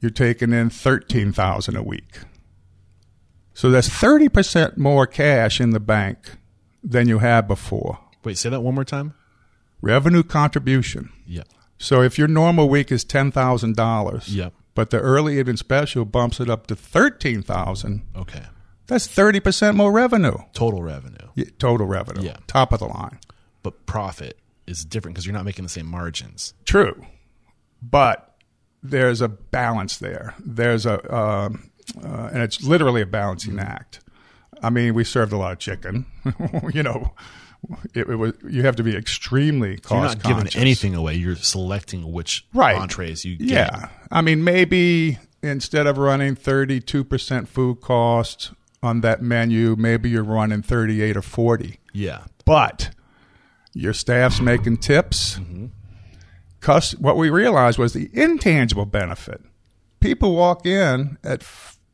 you're taking in 13,000 a week. So that's 30% more cash in the bank than you had before. Wait, say that one more time. Revenue contribution. Yeah. So if your normal week is $10,000, Yep. but the early evening special bumps it up to 13,000, Okay. that's 30% more revenue. Total revenue, Yeah, Total revenue. Yeah. Top of the line. but profit is different because you're not making the same margins. True, but there's a balance there. There's a, um, uh, and it's literally a balancing act. I mean, we served a lot of chicken. you know, it, it was you have to be extremely cost. So you're not giving anything away. You're selecting which Right. entrees you get. Yeah, I mean, maybe instead of running thirty-two percent food cost on that menu, maybe you're running thirty-eight or forty. Yeah. but your staff's making tips. Mm-hmm. Cus- what we realized was the intangible benefit. People walk in at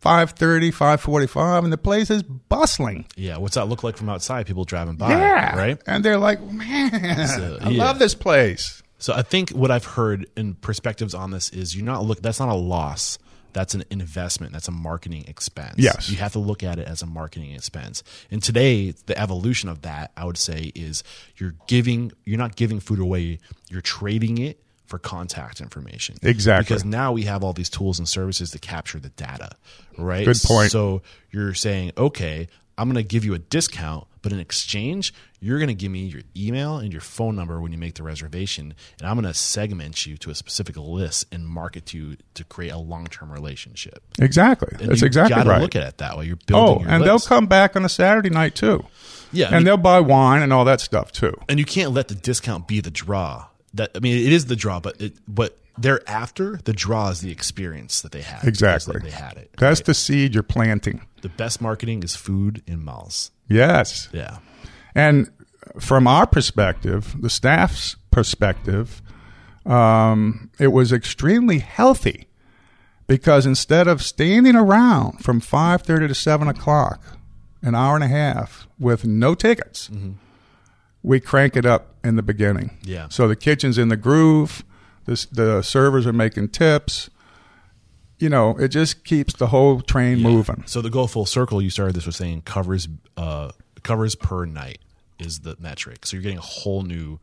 5.30, 5.45, and the place is bustling. Yeah. What's that look like from outside? People driving by. yeah. Right. And they're like, man, So, uh, I yeah. love this place. So I think what I've heard in perspectives on this is you're not look. That's not a loss. That's an investment. That's a marketing expense. Yes. You have to look at it as a marketing expense. And today, the evolution of that, I would say, is you're giving. You're not giving food away. You're trading it for contact information. Exactly. Because now we have all these tools and services to capture the data. Right. Good point. So you're saying, okay, I'm going to give you a discount, but in exchange, you're going to give me your email and your phone number when you make the reservation, and I'm going to segment you to a specific list and market to you to create a long term relationship. Exactly. And That's you exactly gotta right. Look at it that way. You're building. oh, your and they'll come back on a Saturday night too. Yeah, I and mean- they'll buy wine and all that stuff too. and you can't let the discount be the draw. That I mean, it is the draw, but it, but thereafter, the draw is the experience that they had. Exactly. they, had it. That's right? the seed you're planting. the best marketing is food in malls. Yes. Yeah, And from our perspective, the staff's perspective, um, it was extremely healthy because instead of standing around from 5.30 to 7 o'clock, an hour and a half with no tickets, we crank it up in the beginning. Yeah. So the kitchen's in the groove. The, the servers are making tips. You know, it just keeps the whole train moving. So the go full circle, you started this with saying covers uh, covers per night is the metric. So you're getting a whole new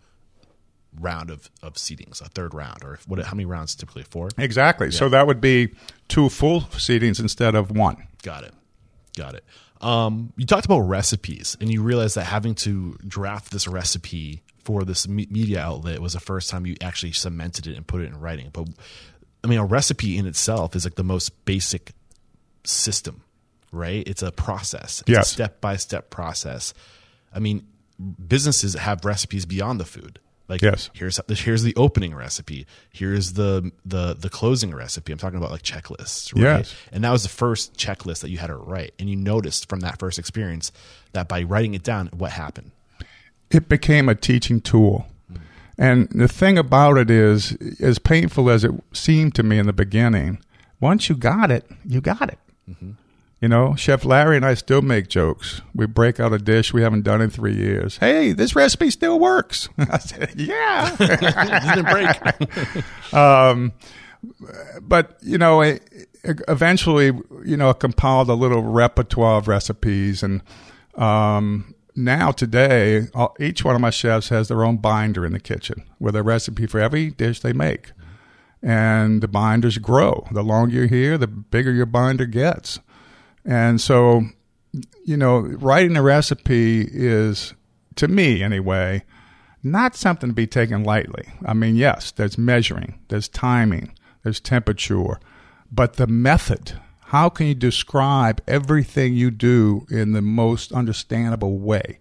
round of, of seatings, a third round, or what? How many rounds typically? Four. Exactly. So that would be two full seatings instead of one. Got it. Got it. Um, you talked about recipes, and you realized that having to draft this recipe for this me- media outlet was the first time you actually cemented it and put it in writing. But I mean, a recipe in itself is like the most basic system, right? It's a process. It's Yes. a step by step process. I mean, businesses have recipes beyond the food. Like Yes. here's here's the opening recipe. Here's the the the closing recipe. I'm talking about like checklists, right? Yes. And that was the first checklist that you had to write. And you noticed from that first experience that by writing it down, what happened? It became a teaching tool. And the thing about it is, as painful as it seemed to me in the beginning, once you got it, you got it. Mm-hmm. You know, Chef Larry and I still make jokes. We break out a dish we haven't done in three years. Hey, this recipe still works. I said, yeah. Didn't break. but you know, it, it- eventually, you know, I compiled a little repertoire of recipes, and um, now today, all, each one of my chefs has their own binder in the kitchen with a recipe for every dish they make, and the binders grow. The longer you're here, the bigger your binder gets, And so, you know, writing a recipe is, to me anyway, not something to be taken lightly. I mean, yes, there's measuring, there's timing, there's temperature, but the method, how can you describe everything you do in the most understandable way?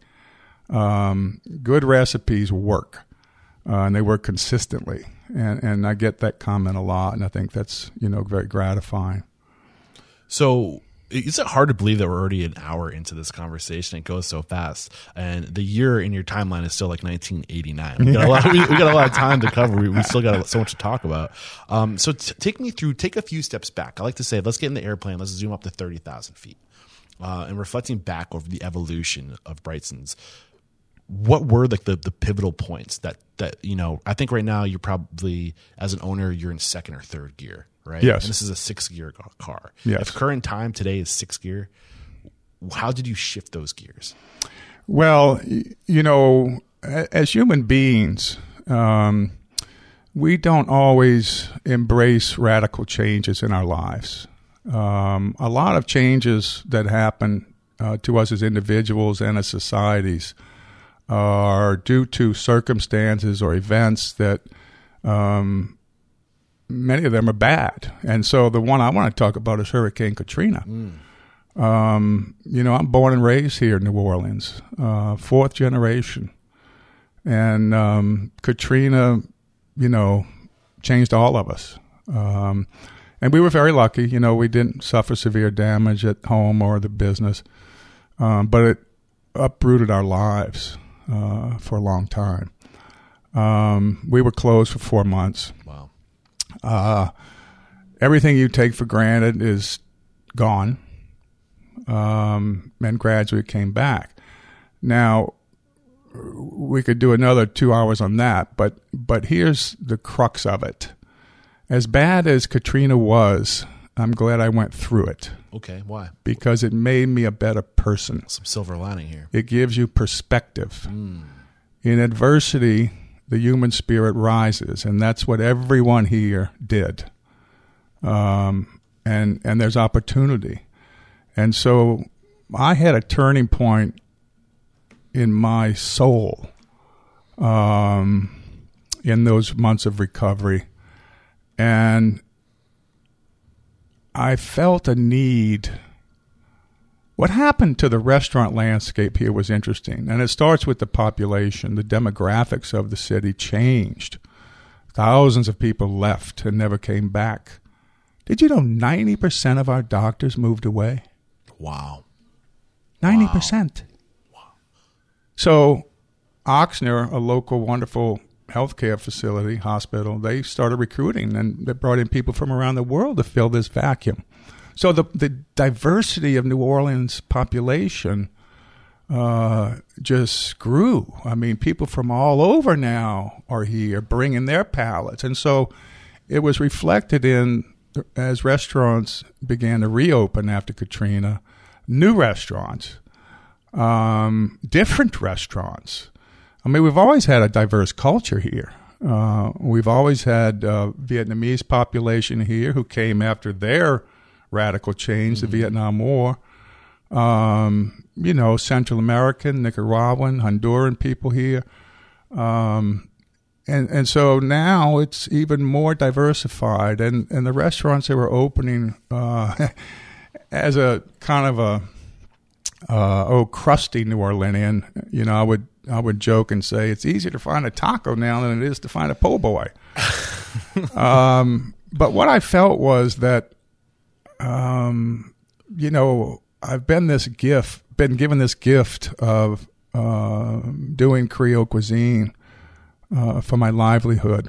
Um, good recipes work, uh, and they work consistently. And, and I get that comment a lot, and I think that's you know very gratifying. So is it hard to believe that we're already an hour into this conversation? It goes so fast, and the year in your timeline is still like 1989. We got a lot. we, we, got a lot of time to cover. We, we still got so much to talk about. Um, so t- take me through. Take a few steps back. I like to say, let's get in the airplane. Let's zoom up to 30,000 feet, uh, and reflecting back over the evolution of Brigtsen's. What were like the, the pivotal points that that you know? I think right now you're probably as an owner you're in second or third gear right? Yes. And this is a six gear car. Yes. If current time today is six gear, how did you shift those gears? Well, you know, as human beings, um, we don't always embrace radical changes in our lives. Um, a lot of changes that happen uh, to us as individuals and as societies are due to circumstances or events that um, many of them are bad. And so the one I want to talk about is Hurricane Katrina. Mm. Um, you know, I'm born and raised here in New Orleans, uh, fourth generation. And um, Katrina, you know, changed all of us. Um, and we were very lucky. You know, we didn't suffer severe damage at home or the business, um, but it uprooted our lives uh, for a long time. Um, we were closed for four months. Uh, everything you take for granted is gone. Um, and gradually came back. Now, we could do another two hours on that, but but here's the crux of it. As bad as Katrina was, I'm glad I went through it. Okay, why? Because it made me a better person. Some silver lining here. It gives you perspective. Mm. In adversity, the human spirit rises, and that's what everyone here did. Um, and and there's opportunity, and so I had a turning point in my soul um, in those months of recovery, and I felt a need what happened to the restaurant landscape here was interesting, and it starts with the population. The demographics of the city changed. Thousands of people left and never came back. Did you know 90% of our doctors moved away? Wow. 90%. Wow. So, Ochsner, a local wonderful healthcare facility, hospital, they started recruiting and they brought in people from around the world to fill this vacuum. So the the diversity of New Orleans population uh, just grew. I mean, people from all over now are here bringing their palates, and so it was reflected in as restaurants began to reopen after Katrina, new restaurants, um, different restaurants. I mean, we've always had a diverse culture here. Uh, we've always had uh, Vietnamese population here who came after their radical change, mm-hmm. the Vietnam War. Um, you know, Central American, Nicaraguan, Honduran people here. Um, and and so now it's even more diversified, and, and the restaurants that were opening uh, as a kind of a uh, oh crusty New Orleanian, you know, I would I would joke and say it's easier to find a taco now than it is to find a po' boy. um, but what I felt was that um, you know, I've been this gift, been given this gift of uh, doing Creole cuisine uh, for my livelihood,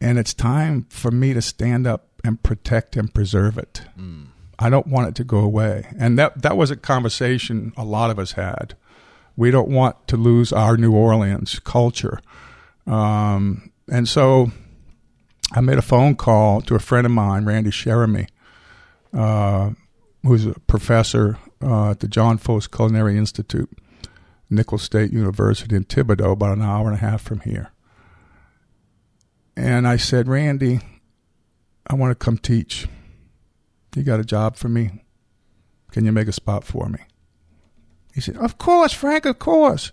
and it's time for me to stand up and protect and preserve it. Mm. I don't want it to go away, and that that was a conversation a lot of us had. We don't want to lose our New Orleans culture, um, and so I made a phone call to a friend of mine, Randy Cheramie, uh, who's a professor uh, at the John Folse Culinary Institute, Nicholls State University in Thibodaux, about an hour and a half from here. And I said, Randy, I want to come teach. You got a job for me? Can you make a spot for me? He said, Of course, Frank, of course.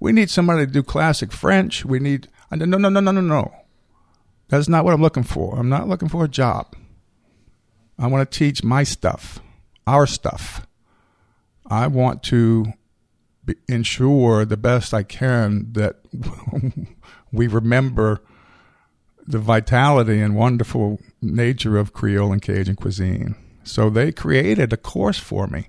We need somebody to do classic French. We need. I said, No, no, no, no, no, no. That's not what I'm looking for. I'm not looking for a job. I want to teach my stuff, our stuff. I want to be, ensure the best I can that we remember the vitality and wonderful nature of Creole and Cajun cuisine. So they created a course for me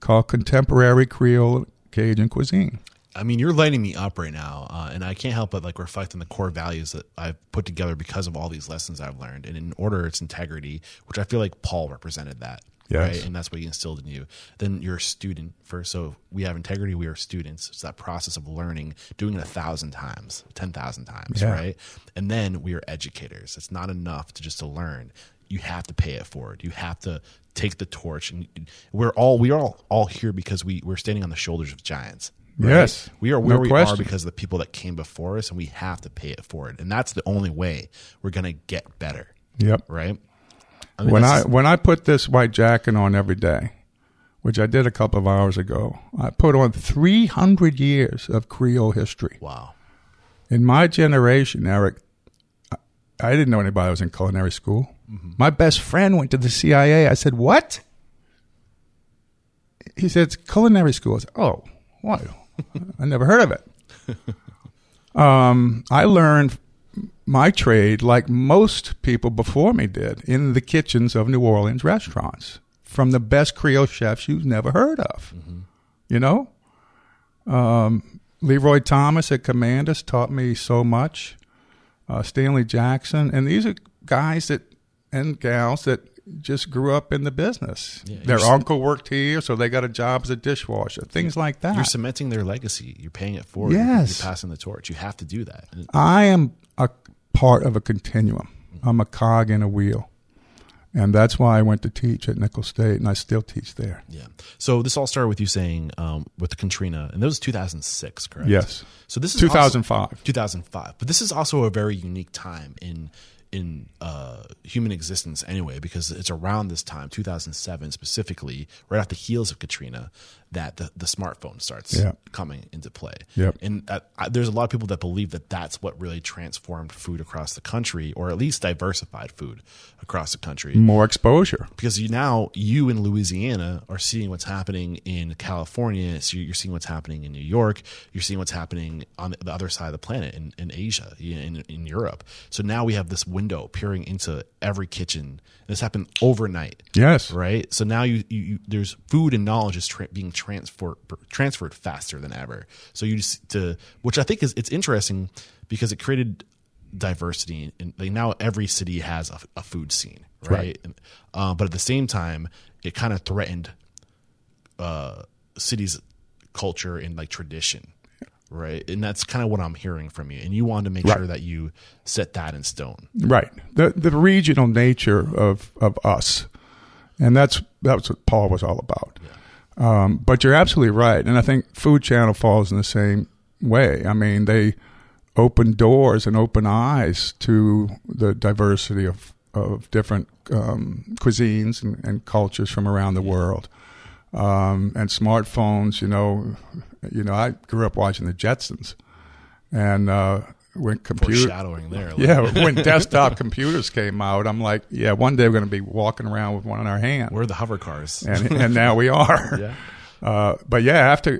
called Contemporary Creole Cajun Cuisine. I mean, you're lighting me up right now, uh, and I can't help but like reflect on the core values that I've put together because of all these lessons I've learned. And in order, it's integrity, which I feel like Paul represented that, Yes. right? And that's what he instilled in you. Then you're a student first, so we have integrity. We are students. It's that process of learning, doing it a thousand times, ten thousand times, Yeah. right? And then we are educators. It's not enough to just to learn. You have to pay it forward. You have to take the torch, and we're all we are all, all here because we we're standing on the shoulders of giants. Right? Yes. We are where No we question. are because of the people that came before us, and we have to pay it forward. And that's the only way we're going to get better, Yep. right? I mean, when I when I put this white jacket on every day, which I did a couple of hours ago, I put on 300 years of Creole history. wow, In my generation, Eric, I- didn't know anybody was in culinary school. Mm-hmm. My best friend went to the CIA. I said, "What?" He said, "It's culinary school." I said, "Oh, what? I never heard of it." Um, I learned my trade like most people before me did in the kitchens of New Orleans restaurants from the best Creole chefs you've never heard of. You know, um, Leroy Thomas at Commander's taught me so much. Uh, Stanley Jackson, and these are guys that and gals that just grew up in the business. Yeah, Their you're- uncle worked here, so they got a job as a dishwasher. Things like that. you're cementing their legacy. You're paying it forward. Yes. you're passing the torch. You have to do that. I am a part of a continuum. I'm a cog in a wheel. And that's why I went to teach at Nicholls State, and I still teach there. Yeah. So this all started with you saying um, with Katrina, and that was 2006, correct? Yes. So this is 2005. also- 2005. But this is also a very unique time in in uh, human existence anyway, because it's around this time, 2007 specifically, right off the heels of Katrina, that the, the smartphone starts Yeah. coming into play. Yep. And uh, I, there's a lot of people that believe that that's what really transformed food across the country, or at least diversified food across the country More exposure. because you now you in Louisiana are seeing what's happening in California. So you're seeing what's happening in New York. You're seeing what's happening on the other side of the planet in, in Asia, in, in Europe. So now we have this window peering into every kitchen. This happened overnight, Yes. right? So now you, you, you there's food and knowledge is tra- being transferred transferred faster than ever. So you just to which I think is it's interesting because it created diversity and like now every city has a, a food scene, right? Uh, but at the same time, it kind of threatened uh, cities' culture and like tradition, right? And that's kind of what I'm hearing from you. And you wanted to make Right. sure that you set that in stone. Right. The the regional nature of, of us. And that's that's what Paul was all about. Um, but you're absolutely right. And I think Food Channel falls in the same way. I mean, they open doors and open eyes to the diversity of, of different um, cuisines and, and cultures from around the world. Um, and smartphones, you know, you know, I grew up watching the Jetsons, and uh, when computer, Foreshadowing there. yeah, when desktop computers came out, I'm like, yeah, one day we're going to be walking around with one in our hand, We're the hover cars. and and now we are. Yeah. Uh, but yeah, after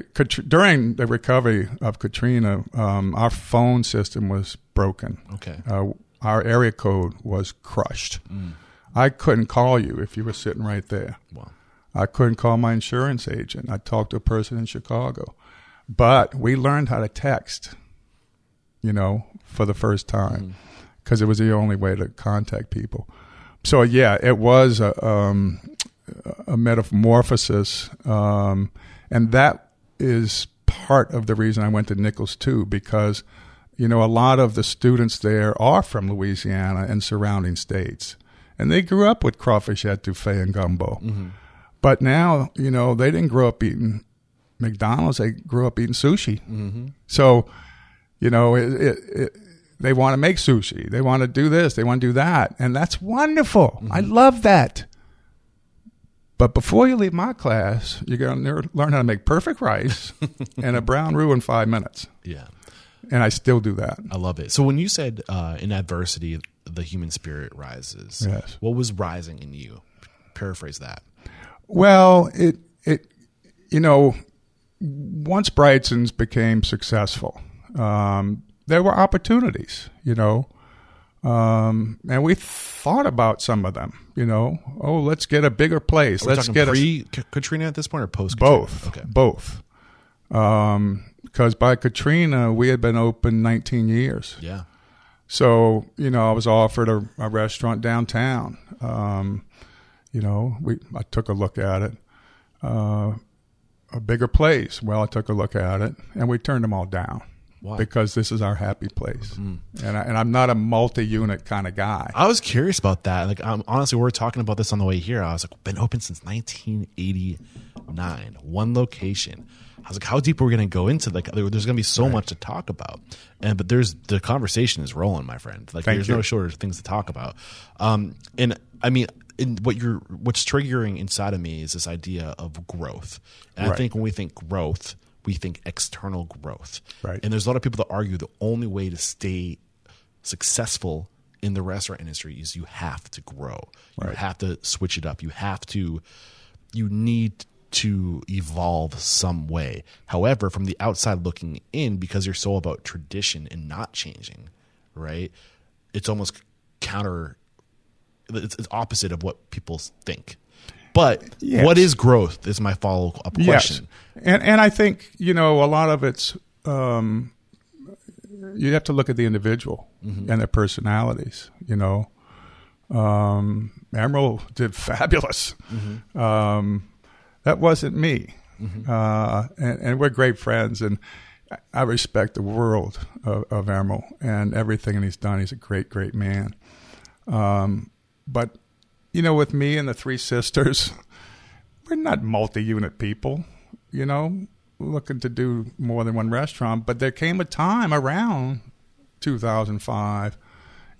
during the recovery of Katrina, um, our phone system was broken. Okay. Uh, our area code was crushed. I couldn't call you if you were sitting right there. Wow. I couldn't call my insurance agent. I talked to a person in Chicago. But we learned how to text, you know, for the first time because it was the only way to contact people. So, yeah, it was a, um, a metamorphosis. Um, and that is part of the reason I went to Nicholls too, because, you know, a lot of the students there are from Louisiana and surrounding states. And they grew up with crawfish etouffee and gumbo. But now, you know, they didn't grow up eating McDonald's. They grew up eating sushi. So, you know, it, it, it, they want to make sushi. They want to do this. They want to do that. And that's wonderful. I love that. But before you leave my class, you're going to learn how to make perfect rice and a brown roux in five minutes. Yeah. And I still do that. I love it. So when you said uh, in adversity, the human spirit rises, Yes. what was rising in you? Paraphrase that. Well, it it you know, once Brigtsen's became successful, um, there were opportunities. You know, um, and we thought about some of them. You know, oh, let's get a bigger place. Let's get a pre Katrina at this point or post both. Okay. Both. Because by Katrina, we had been open 19 years. Yeah. So, you know, I was offered a, a restaurant downtown. Um, you know, we I took a look at it. Uh, a bigger place. Well, I took a look at it, and we turned them all down. Why? Because this is our happy place, and, I, and I'm not a multi-unit kind of guy. I was curious about that. Like, um, honestly, we were talking about this on the way here. I was like, been open since 1989, one location. I was like, how deep are we going to go into? Like, there- there's going to be so much to talk about, and but there's the conversation is rolling, my friend. Like, Thank there's you. no shortage of things to talk about. Um, and I mean, in what you're what's triggering inside of me is this idea of growth, and I think when we think growth, we think external growth, Right. And there's a lot of people that argue the only way to stay successful in the restaurant industry is you have to grow. You Right. have to switch it up. You have to you need to evolve some way. However, from the outside looking in because you're so about tradition and not changing, right? It's almost counter it's, it's opposite of what people think. But Yes. what is growth is my follow up question. Yes, and and I think you know a lot of it's um, you have to look at the individual Mm-hmm. and their personalities. You know, um, Emeril did fabulous. Mm-hmm. Um, that wasn't me, uh, and, and we're great friends, and I respect the world of, of Emeril and everything he's done. He's a great, great man. Um, but you know, with me and the three sisters, we're not multi-unit people, you know, looking to do more than one restaurant. But there came a time around 2005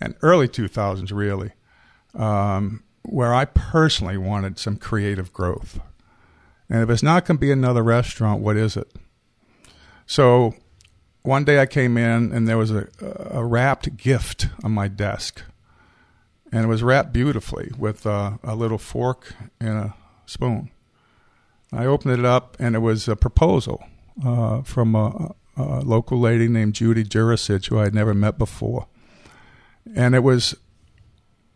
and early 2000s, really, um, where I personally wanted some creative growth. And if it's not going to be another restaurant, what is it? So one day I came in and there was a, a wrapped gift on my desk. And it was wrapped beautifully with a little fork and a spoon. I opened it up and it was a proposal uh, from a, a local lady named Judy Jurisich, who I had never met before. And it was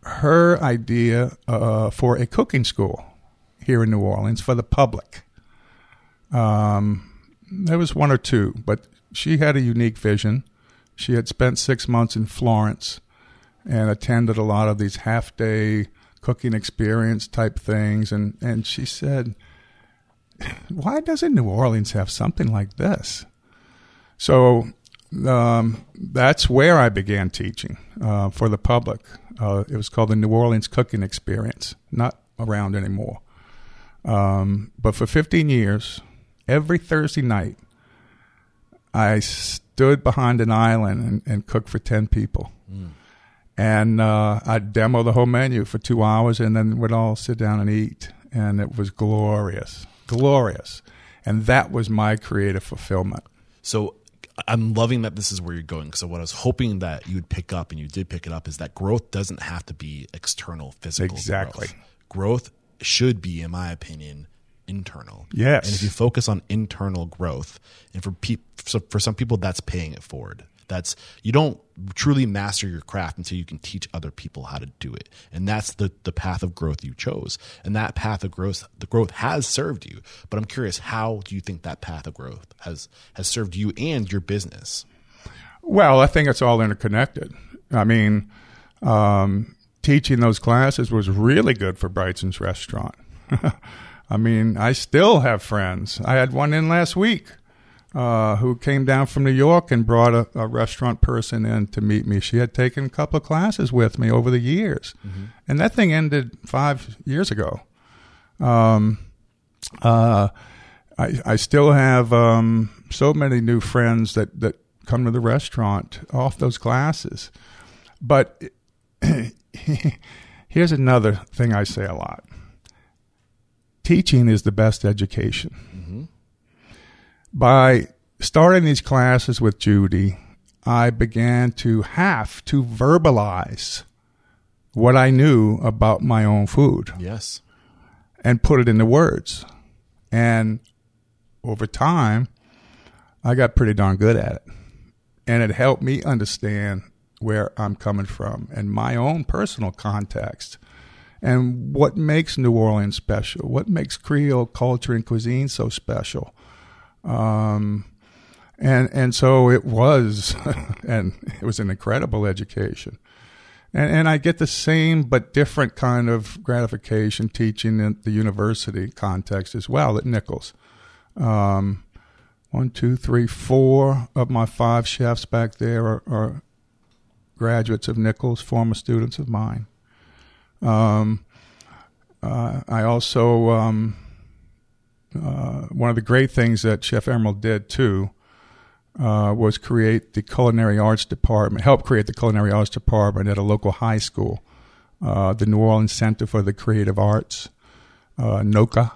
her idea uh, for a cooking school here in New Orleans for the public. Um, there was one or two, but she had a unique vision. She had spent six months in Florence and attended a lot of these half day cooking experience type things. And, and she said, Why doesn't New Orleans have something like this? So um, that's where I began teaching uh, for the public. Uh, it was called the New Orleans Cooking Experience, not around anymore. Um, but for 15 years, every Thursday night, I stood behind an island and, and cooked for 10 people. And uh, I'd demo the whole menu for two hours and then we'd all sit down and eat. And it was glorious, glorious. And that was my creative fulfillment. So I'm loving that this is where you're going. So what I was hoping that you'd pick up, and you did pick it up, is that growth doesn't have to be external, physical. Exactly. Growth, growth should be, in my opinion, internal. Yes. And if you focus on internal growth, and for peop so for some people, that's paying it forward. That's you don't truly master your craft until you can teach other people how to do it, and that's the the path of growth you chose. And that path of growth, the growth has served you. But I'm curious, how do you think that path of growth has has served you and your business? Well, I think it's all interconnected. I mean, um, teaching those classes was really good for Brigtsen's restaurant. I mean, I still have friends. I had one in last week uh, who came down from New York and brought a, a restaurant person in to meet me. She had taken a couple of classes with me over the years, and that thing ended five years ago. Um, uh, I, I still have um, so many new friends that, that come to the restaurant off those classes. But here's another thing I say a lot teaching is the best education. By starting these classes with Judy, I began to have to verbalize what I knew about my own food Yes. and put it into words. And over time, I got pretty darn good at it. And it helped me understand where I'm coming from and my own personal context and what makes New Orleans special, what makes Creole culture and cuisine so special. Um, and and so it was, and it was an incredible education. And, and I get the same but different kind of gratification teaching in the university context as well at Nicholls. Um, one, two, three, four of my five chefs back there are, are graduates of Nicholls, former students of mine. Um, uh, I also, um, uh, one of the great things that Chef Emeril did too uh, was create the culinary arts department, help create the culinary arts department at a local high school, uh, the New Orleans Center for the Creative Arts, uh, NOCCA.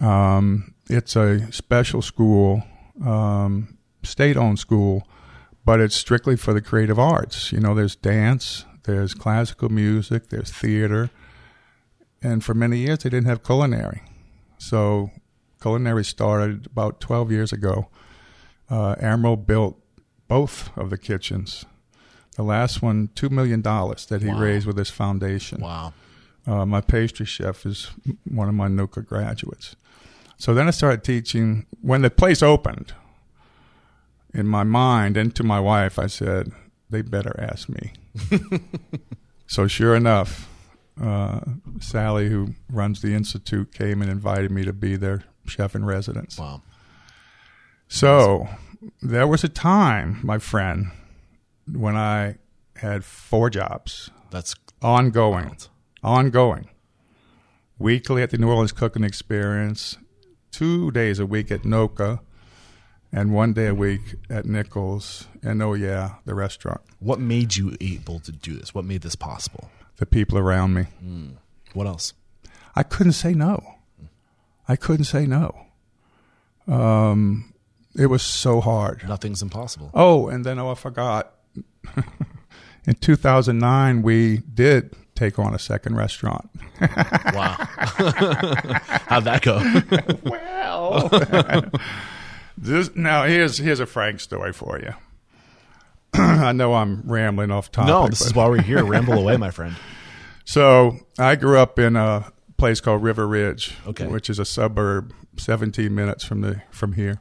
Um, it's a special school, um, state owned school, but it's strictly for the creative arts. You know, there's dance, there's classical music, there's theater. And for many years, they didn't have culinary. So, culinary started about 12 years ago. Uh, Emeril built both of the kitchens. The last one, $2 million that he Wow. raised with his foundation. Wow. Uh, my pastry chef is one of my NOCCA graduates. So then I started teaching. When the place opened, in my mind and to my wife, I said, they better ask me. so sure enough, uh, Sally, who runs the institute, came and invited me to be their chef in residence. Wow. So there was a time, my friend, when I had four jobs That's ongoing, ongoing, weekly at the New Orleans Cooking Experience, two days a week at NOCCA, and one day a week at Nicholls, and oh yeah, the restaurant. what made you able to do this? What made this possible? The people around me. Hmm. What else? I couldn't say no. I couldn't say no. Um, it was so hard. Nothing's impossible. Oh, and then oh, I forgot. In 2009, we did take on a second restaurant. Wow. How'd that go? Well, this, now here's here's a frank story for you. I know I'm rambling off topic. no, this is why we're here. Ramble away, my friend. So I grew up in a place called River Ridge, Okay. which is a suburb 17 minutes from the from here.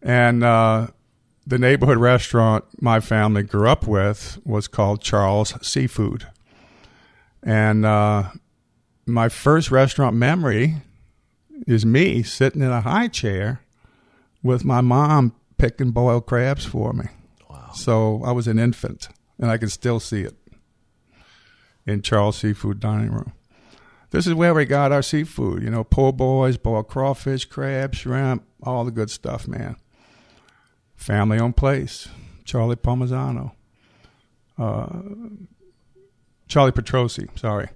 And uh, the neighborhood restaurant my family grew up with was called Charles Seafood. And uh, my first restaurant memory is me sitting in a high chair with my mom picking boiled crabs for me. Wow. So I was an infant, and I can still see it in Charles Seafood Dining Room. This is where we got our seafood, you know, po' boys, boiled crawfish, crab, shrimp, all the good stuff, man. Family owned place, Charlie Palmisano. Uh, Charlie Petrosi, sorry.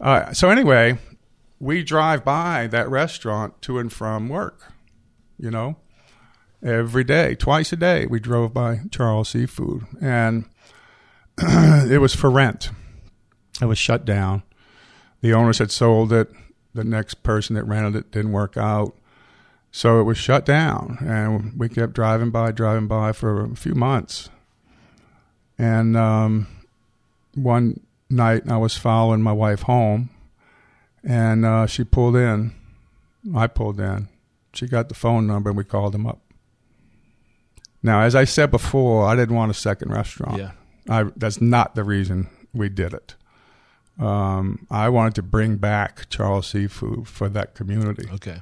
Uh, so anyway, we drive by that restaurant to and from work, you know, every day, twice a day. We drove by Charles Seafood, and it was for rent. It was shut down. The owners had sold it. The next person that rented it didn't work out. So it was shut down. And we kept driving by, driving by for a few months. And um, one night I was following my wife home, and uh, she pulled in. I pulled in. She got the phone number, and we called him up. Now, as I said before, I didn't want a second restaurant. Yeah. I, that's not the reason we did it. Um, I wanted to bring back Charles Seafood for that community, Okay.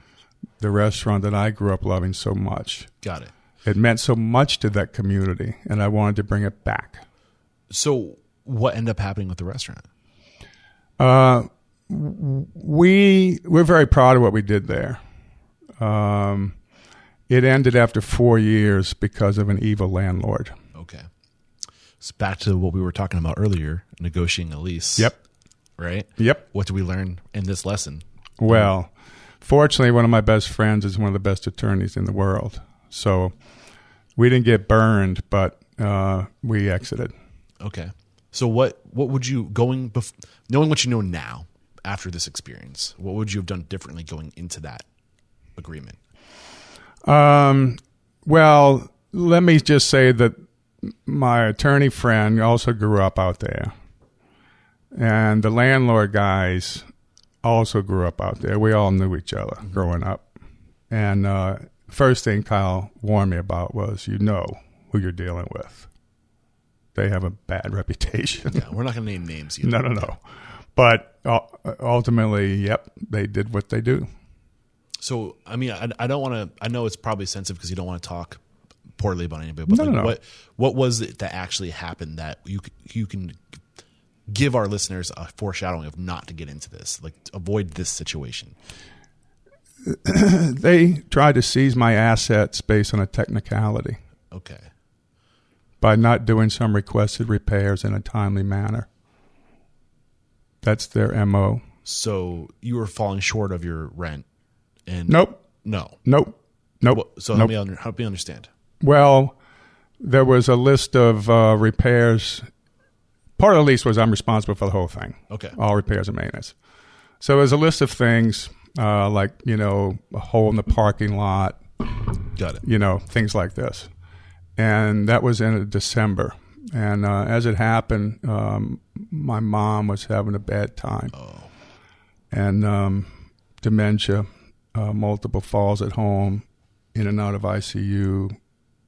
the restaurant that I grew up loving so much. Got it. It meant so much to that community, and I wanted to bring it back. So, what ended up happening with the restaurant? Uh, we we're very proud of what we did there. Um, it ended after four years because of an evil landlord. Okay. So back to what we were talking about earlier, negotiating a lease. Yep. Right. Yep. What did we learn in this lesson? Well, fortunately, one of my best friends is one of the best attorneys in the world. So we didn't get burned, but uh, we exited. Okay. So what what would you going bef- knowing what you know now after this experience? What would you have done differently going into that agreement? Um, well, let me just say that my attorney friend also grew up out there, and the landlord guys also grew up out there. We all knew each other growing up, and uh, first thing Kyle warned me about was, you know who you're dealing with. They have a bad reputation. Yeah, we're not going to name names. Either. no, no, no. But uh, ultimately, yep, they did what they do. So, I mean, I, I don't want to. I know it's probably sensitive because you don't want to talk poorly about anybody. But No, like, no, no. what what was it that actually happened that you you can give our listeners a foreshadowing of not to get into this, like avoid this situation? They tried to seize my assets based on a technicality. Okay. by not doing some requested repairs in a timely manner. That's their MO. So you were falling short of your rent, and Nope. no. Nope. Nope. Well, so nope. help me under, help me understand. Well, there was a list of uh, repairs. Part of the lease was I'm responsible for the whole thing. Okay. All repairs and maintenance. So there's a list of things uh, like, you know, a hole in the parking lot, Got it. you know, things like this. And that was in December. And uh, as it happened, um, my mom was having a bad time. Oh. And um, dementia, uh, multiple falls at home, in and out of ICU,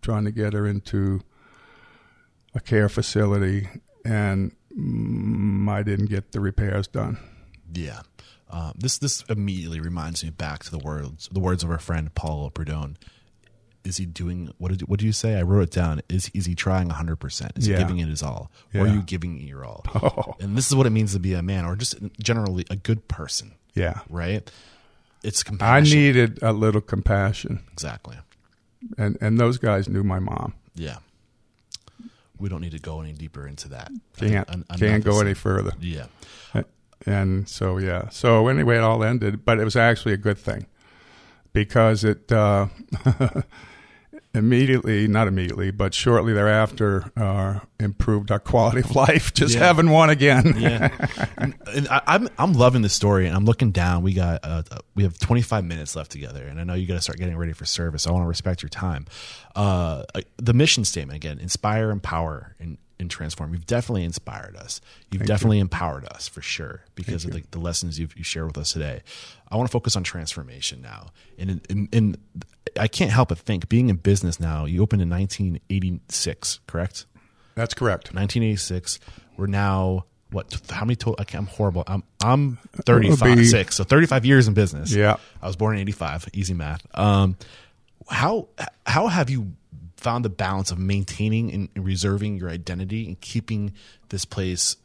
trying to get her into a care facility. And mm, I didn't get the repairs done. Yeah. Uh, this this immediately reminds me back to the words the words of our friend Paul Prudhomme. Is he doing what did what do you say? I wrote it down. Is is he trying hundred percent? Is Yeah. he giving it his all, or are Yeah. you giving it your all? Oh. And this is what it means to be a man, or just generally a good person, Yeah. right? It's compassion. I compassion. needed a little compassion. exactly. And, and those guys knew my mom. Yeah. We don't need to go any deeper into that. Can't, en- can't go any further. Yeah. And so, yeah. So anyway, it all ended, but it was actually a good thing because it uh, immediately, not immediately, but shortly thereafter, uh, improved our quality of life. Just Yeah. having one again. yeah, and, and I, I'm I'm loving the story, and I'm looking down. We got uh, uh, we have 25 minutes left together, and I know you got to start getting ready for service. I want to respect your time. Uh, uh, the mission statement again: inspire, empower, and, and transform. You've definitely inspired us. You've definitely empowered us for sure because of the, the lessons you've you shared with us today. I want to focus on transformation now, and in, in, in I can't help but think being in business now. You opened in 1986, correct? That's correct. 1986. We're now what? How many total? I'm horrible. I'm I'm It'll be- 35, so 35 years in business. Yeah. I was born in 85. Easy math. Um, how how have you found the balance of maintaining and reserving your identity and keeping this place?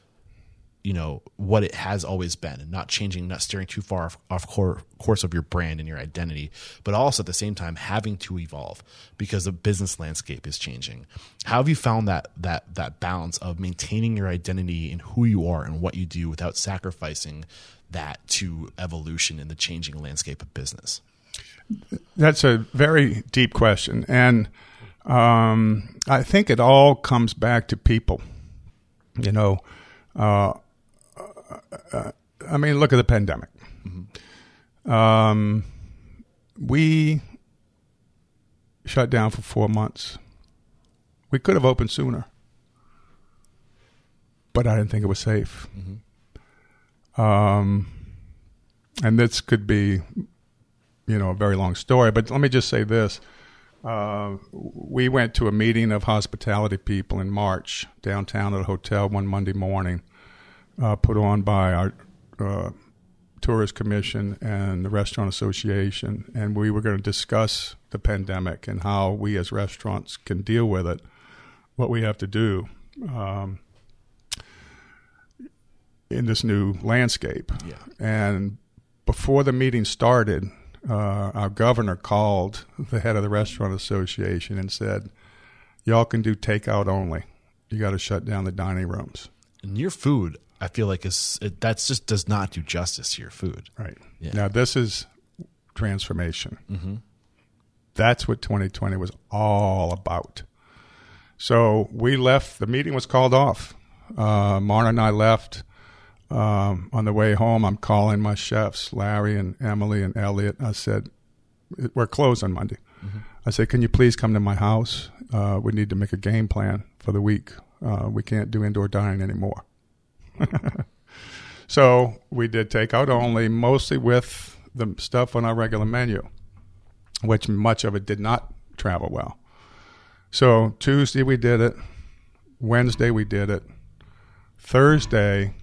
You know what it has always been, and not changing, not steering too far off, off core, course of your brand and your identity, but also at the same time having to evolve because the business landscape is changing. How have you found that that that balance of maintaining your identity and who you are and what you do without sacrificing that to evolution in the changing landscape of business? That's a very deep question. And um, I think it all comes back to people. You know, uh, uh, I mean, look at the pandemic. Um, we shut down for four months. We could have opened sooner, but I didn't think it was safe. Um, and this could be you know a very long story but let me just say this uh, we went to a meeting of hospitality people in march downtown at a hotel one monday morning uh, put on by our uh, tourist commission and the restaurant association and we were going to discuss the pandemic and how we as restaurants can deal with it what we have to do um, in this new landscape Yeah. and before the meeting started, uh, our governor called the head of the restaurant association and said, "Y'all can do takeout only. You got to shut down the dining rooms." And your food, I feel like it's, it, that's just does not do justice to your food. Right. Yeah. Now, this is transformation. That's what 2020 was all about. So we left, the meeting was called off. Uh, Marna and I left. Um, on the way home, I'm calling my chefs, Larry and Emily and Elliot. I said, We're closed on Monday. I said, Can you please come to my house? Uh, we need to make a game plan for the week. Uh, we can't do indoor dining anymore. So we did takeout only, mostly with the stuff on our regular menu, which much of it did not travel well. So Tuesday we did it, Wednesday we did it, Thursday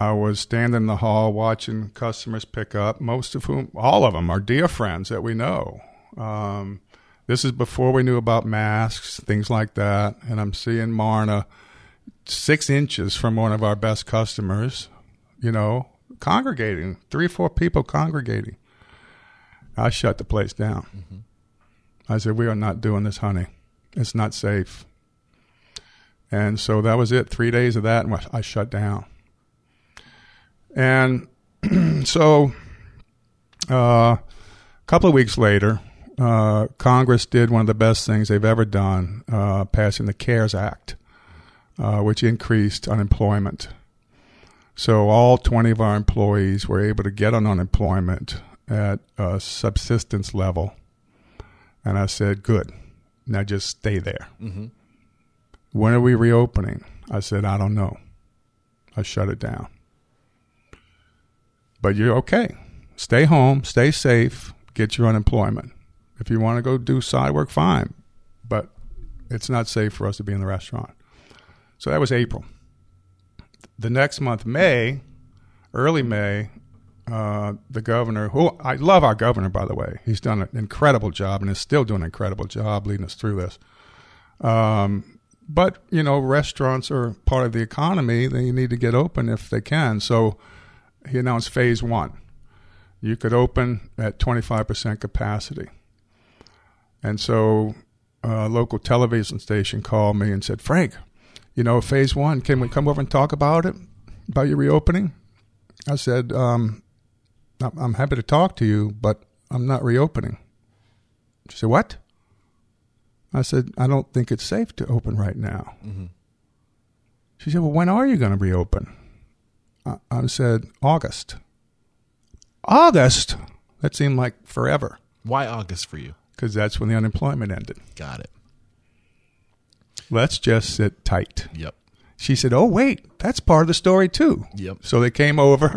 I was standing in the hall watching customers pick up, most of whom, all of them, are dear friends that we know. Um, this is before we knew about masks, things like that, and I'm seeing Marna six inches from one of our best customers, you know, congregating, three or four people congregating. I shut the place down. I said, We are not doing this, honey. It's not safe. And so that was it. Three days of that, and I shut down. And so uh, a couple of weeks later, uh, Congress did one of the best things they've ever done, uh, passing the CARES Act uh, which increased unemployment. So all 20 of our employees were able to get on unemployment at a subsistence level. And I said, good. Now just stay there. When are we reopening? I said, I don't know. I shut it down. But you're okay. Stay home, stay safe, get your unemployment. If you want to go do side work, fine. But it's not safe for us to be in the restaurant. So that was April. The next month, May, early May, uh, the governor, who I love our governor, by the way, he's done an incredible job and is still doing an incredible job leading us through this. Um, but, you know, restaurants are part of the economy. They need to get open if they can. So he announced phase one. You could open at 25% capacity. And so a local television station called me and said, Frank, you know, phase one, can we come over and talk about it, about your reopening? I said, um, I'm I'm happy to talk to you, but I'm not reopening. She said, What? I said, I don't think it's safe to open right now. She said, Well, when are you going to reopen? I, I said, August. August? That seemed like forever Why August for you? because that's when the unemployment ended. Got it. Let's just sit tight. Yep. She said, "Oh, wait, that's part of the story too." Yep. So they came over,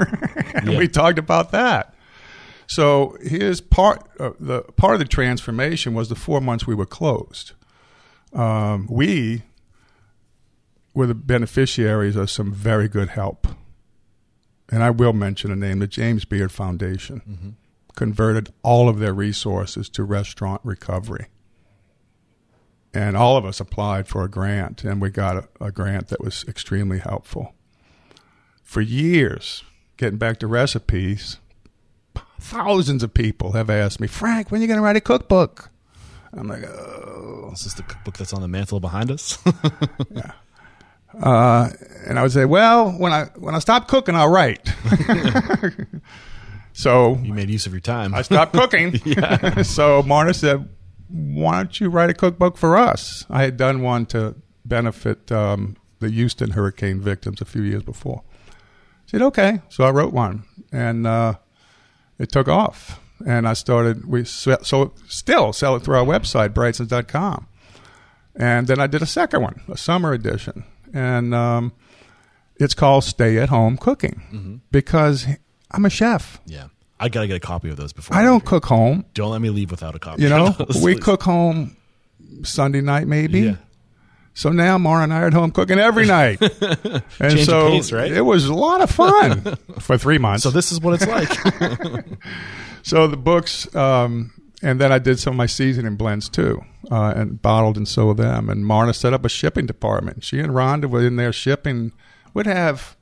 and Yeah. we talked about that. So here's part uh, the part of the transformation was the four months we were closed. Um, we were the beneficiaries of some very good help, and I will mention a name: the James Beard Foundation mm-hmm. converted all of their resources to restaurant recovery and all of us applied for a grant, and we got a, a grant that was extremely helpful. For years, getting back to recipes, thousands of people have asked me, Frank, when are you going to write a cookbook? I'm like, oh. Is this the cookbook that's on the mantle behind us? Uh, and I would say, well, when I when I stop cooking, I'll write. so you made use of your time. I stopped cooking. so Marna said, "Why don't you write a cookbook for us?" I had done one to benefit um, the Houston hurricane victims a few years before. I said, "Okay." So I wrote one, and uh, it took off. And I started. We so still sell it through our website, Brigtsens.com. And then I did a second one, a summer edition, and um, it's called "Stay at Home Cooking" because I'm a chef. yeah. I got to get a copy of those before. I don't cook home. Don't let me leave without a copy. You know, those, we please. cook home Sunday night maybe. Yeah. So now Marna and I are at home cooking every night. and Change so pace, right? it was a lot of fun for three months. So this is what it's like. So the books, um, and then I did some of my seasoning blends too, uh, and bottled and sold them. And Marna set up a shipping department. She and Rhonda were in there shipping. Would have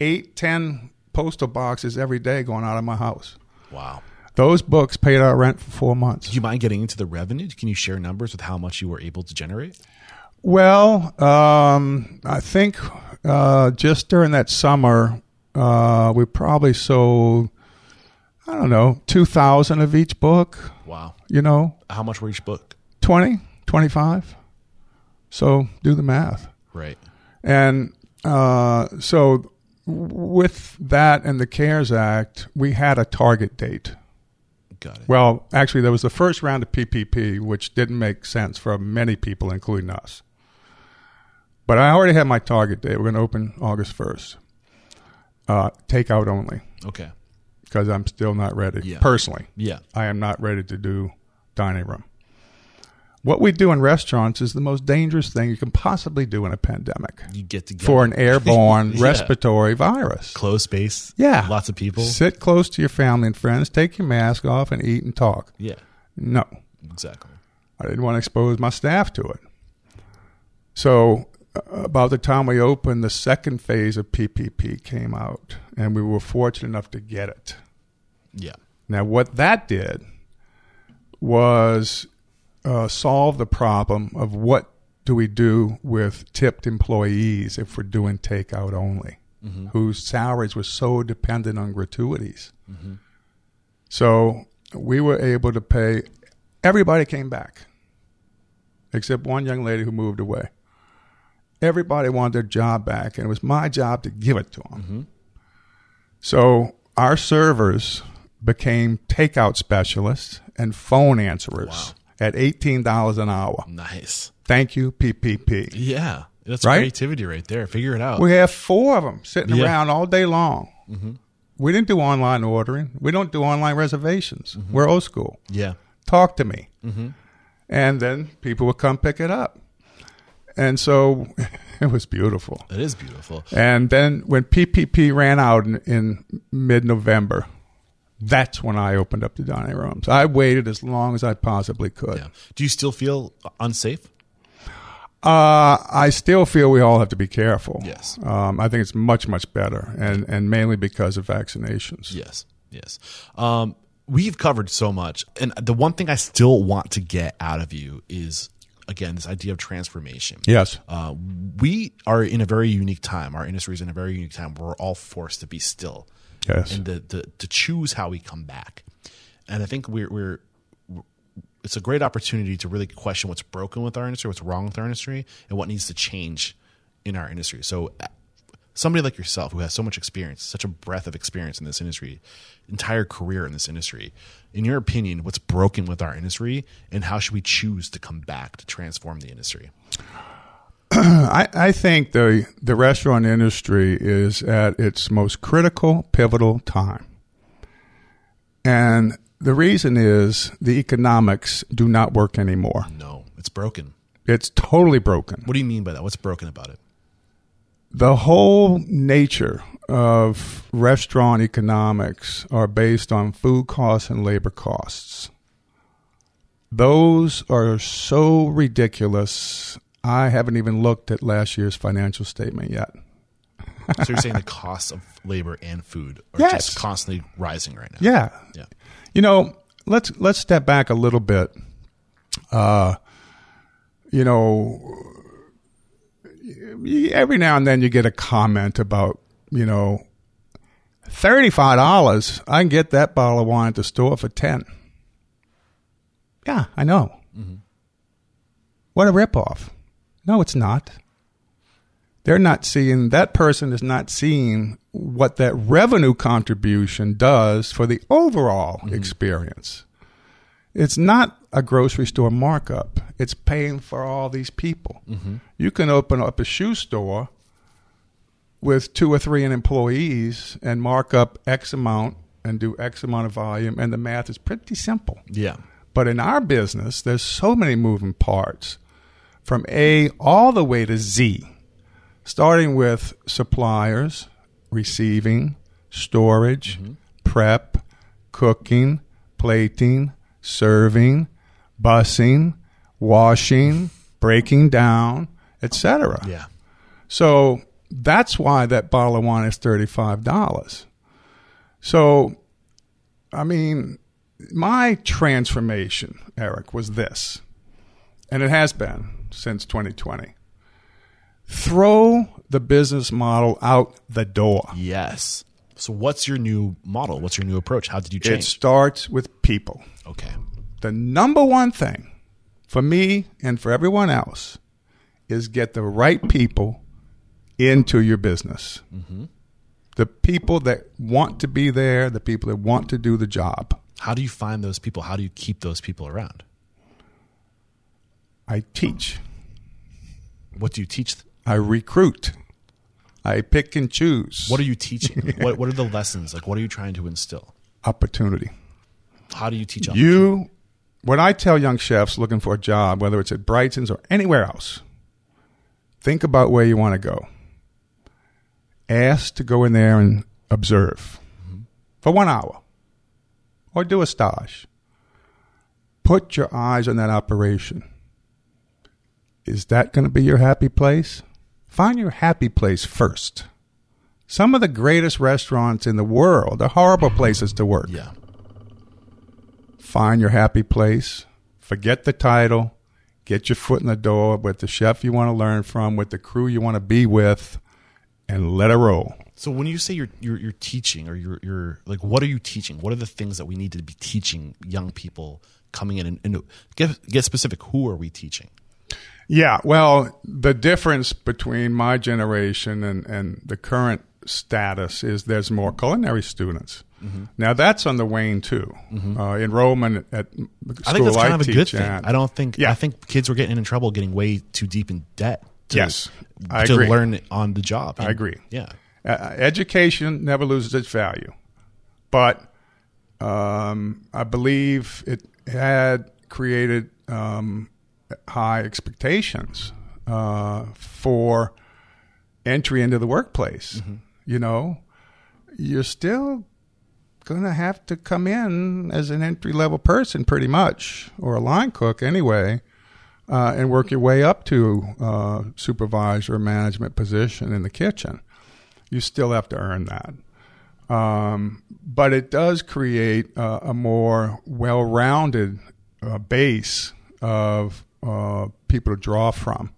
eight, ten postal boxes every day going out of my house. wow. Those books paid our rent for four months. Do you mind getting into the revenue? Can you share numbers with how much you were able to generate? Well, um, I think uh, just during that summer, uh, we probably sold, I don't know, 2,000 of each book, Wow. you know, How much were each book? 20, 25. So do the math. Right. And uh, so with that and the CARES Act, we had a target date. Got it. Well, actually, there was the first round of PPP, which didn't make sense for many people, including us. But I already had my target date. We're going to open August 1st. Uh, takeout only, Okay. Because I'm still not ready. Yeah. Personally, Yeah. I am not ready to do dining room. What we do in restaurants is the most dangerous thing you can possibly do in a pandemic You get to for an airborne Yeah. respiratory virus. close space. Yeah. Lots of people. Sit close to your family and friends, take your mask off, and eat and talk. Yeah. No, Exactly. I didn't want to expose my staff to it. So, about the time we opened, the second phase of PPP came out, and we were fortunate enough to get it. Yeah. Now, what that did was uh, solve the problem of what do we do with tipped employees if we're doing takeout only, whose salaries were so dependent on gratuities. So we were able to pay. Everybody came back, except one young lady who moved away. Everybody wanted their job back, and it was my job to give it to them. Mm-hmm. So our servers became takeout specialists and phone answerers Wow. at eighteen dollars an hour. Nice. Thank you, PPP. Yeah. That's Right? creativity right there. Figure it out. We have four of them sitting Yeah. around all day long. Mm-hmm. We didn't do online ordering. We don't do online reservations. Mm-hmm. We're old school. yeah. Talk to me. And then people would come pick it up. And so it was beautiful. It is beautiful. And then when PPP ran out in, in mid November, that's when I opened up the dining rooms. I waited as long as I possibly could. Yeah. Do you still feel unsafe? Uh, I still feel we all have to be careful. Yes. Um, I think it's much, much better, and, and mainly because of vaccinations. Yes. Yes. Um, we've covered so much. And the one thing I still want to get out of you is, again, this idea of transformation. Yes. Uh, we are in a very unique time. Our industry is in a very unique time where we're all forced to be still Yes. and to, to, to choose how we come back. And I think we're, we're, it's a great opportunity to really question what's broken with our industry, what's wrong with our industry, and what needs to change in our industry. So, uh, somebody like yourself who has so much experience, such a breadth of experience in this industry, entire career in this industry, in your opinion, what's broken with our industry, and how should we choose to come back to transform the industry? I, I think the the restaurant industry is at its most critical, pivotal time. And the reason is the economics do not work anymore. No, it's broken. It's totally broken. What do you mean by that? What's broken about it? The whole nature of restaurant economics are based on food costs and labor costs. Those are so ridiculous. I haven't even looked at last year's financial statement yet. So you're saying the costs of labor and food are Yes. just constantly rising right now? Yeah. Yeah. You know, let's let's step back a little bit. Uh, you know, every now and then you get a comment about, you know, thirty-five dollars. I can get that bottle of wine at the store for ten. Yeah, I know. Mm-hmm. What a ripoff! No, it's not. They're not seeing that person is not seeing what that revenue contribution does for the overall mm-hmm. experience. It's not a grocery store markup. It's paying for all these people. Mm-hmm. You can open up a shoe store with two or three employees and mark up X amount and do X amount of volume, and the math is pretty simple. Yeah. But in our business, there's so many moving parts from A all the way to Z, starting with suppliers, receiving, storage, mm-hmm. prep, cooking, plating, serving, busing, washing, breaking down, etc. Yeah. So that's why that bottle of wine is $35. So, I mean, my transformation, Eric, was this, and it has been since 2020. throw the business model out the door. Yes. So what's your new model? What's your new approach? How did you change? It starts with people. okay. The number one thing for me and for everyone else is get the right people into your business. Mm-hmm. The people that want to be there, the people that want to do the job. How do you find those people? How do you keep those people around? I teach, What do you teach? I recruit, I pick and choose. What are you teaching? what What are the lessons? Like, what are you trying to instill? opportunity? How do you teach? Opportunity? You, when I tell young chefs looking for a job, whether it's at Brigtsen's or anywhere else, think about where you want to go. Ask to go in there and observe mm-hmm. for one hour or do a stage. Put your eyes on that operation. Is that going to be your happy place? Find your happy place first. Some of the greatest restaurants in the world are horrible places to work Yeah. find your happy place, forget the title, get your foot in the door with the chef you want to learn from, with the crew you want to be with, and let it roll. So when you say you're you're, you're teaching or you're you're like, what are you teaching? What are the things that we need to be teaching young people coming in and, and get get specific? Who are we teaching? Yeah, well, the difference between my generation and, and the current status is there's more culinary students. Now that's on the wane too. Uh, enrollment at school I think that's kind of a good thing. at- I don't think. Yeah. I think kids were getting in trouble, getting way too deep in debt. To, Yes, I to agree. learn on the job. I agree. Yeah. Uh, education never loses its value, but um, I believe it had created um, high expectations uh, for entry into the workplace. You know, you're still going to have to come in as an entry level person, pretty much, or a line cook anyway. Uh, and work your way up to uh, supervisor or management position in the kitchen you still have to earn that. Um, but it does create uh, a more well rounded uh, base of uh, people to draw from.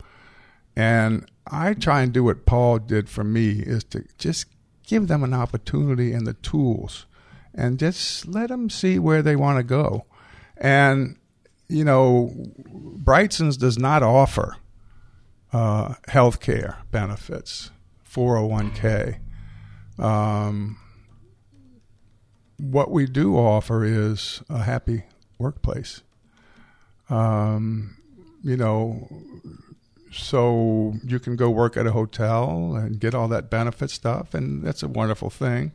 And I try and do what Paul did for me is to just give them an opportunity and the tools and just let them see where they want to go. And, you know, Brigtsen's does not offer uh, health care benefits, 401k. Um, what we do offer is a happy workplace. Um, you know, so you can go work at a hotel and get all that benefit stuff, and that's a wonderful thing.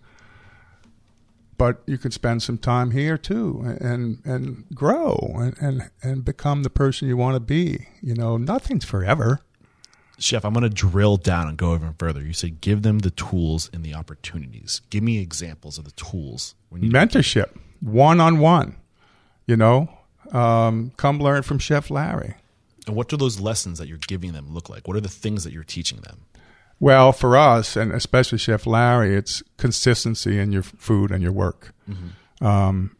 But you can spend some time here too, and and grow and and, and become the person you want to be. You know, nothing's forever. Chef, I'm going to drill down and go even further. You said give them the tools and the opportunities. Give me examples of the tools. When you mentorship, one on one. You know, um, come learn from Chef Larry. And what do those lessons that you're giving them look like? What are the things that you're teaching them? Well, for us, and especially Chef Larry, it's consistency in your food and your work. Um,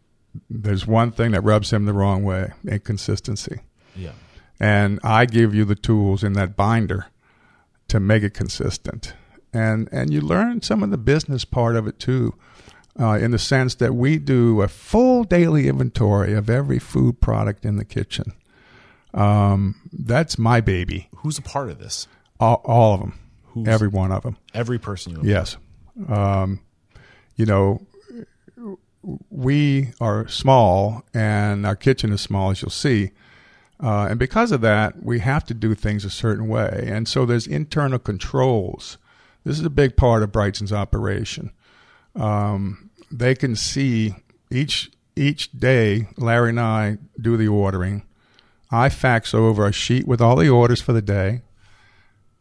there's one thing that rubs him the wrong way: inconsistency. Yeah. and I give you the tools in that binder to make it consistent. And and you learn some of the business part of it too, uh, in the sense that we do a full daily inventory of every food product in the kitchen. Um, that's my baby, Who's a part of this? all, all of them, Who's every one of them. every person you Yes. Um, you know, we are small and our kitchen is small, as you'll see. Uh, and because of that, we have to do things a certain way. And so there's internal controls. This is a big part of Brigtsen's operation. Um, they can see each each day. Larry and I do the ordering. I fax over a sheet with all the orders for the day,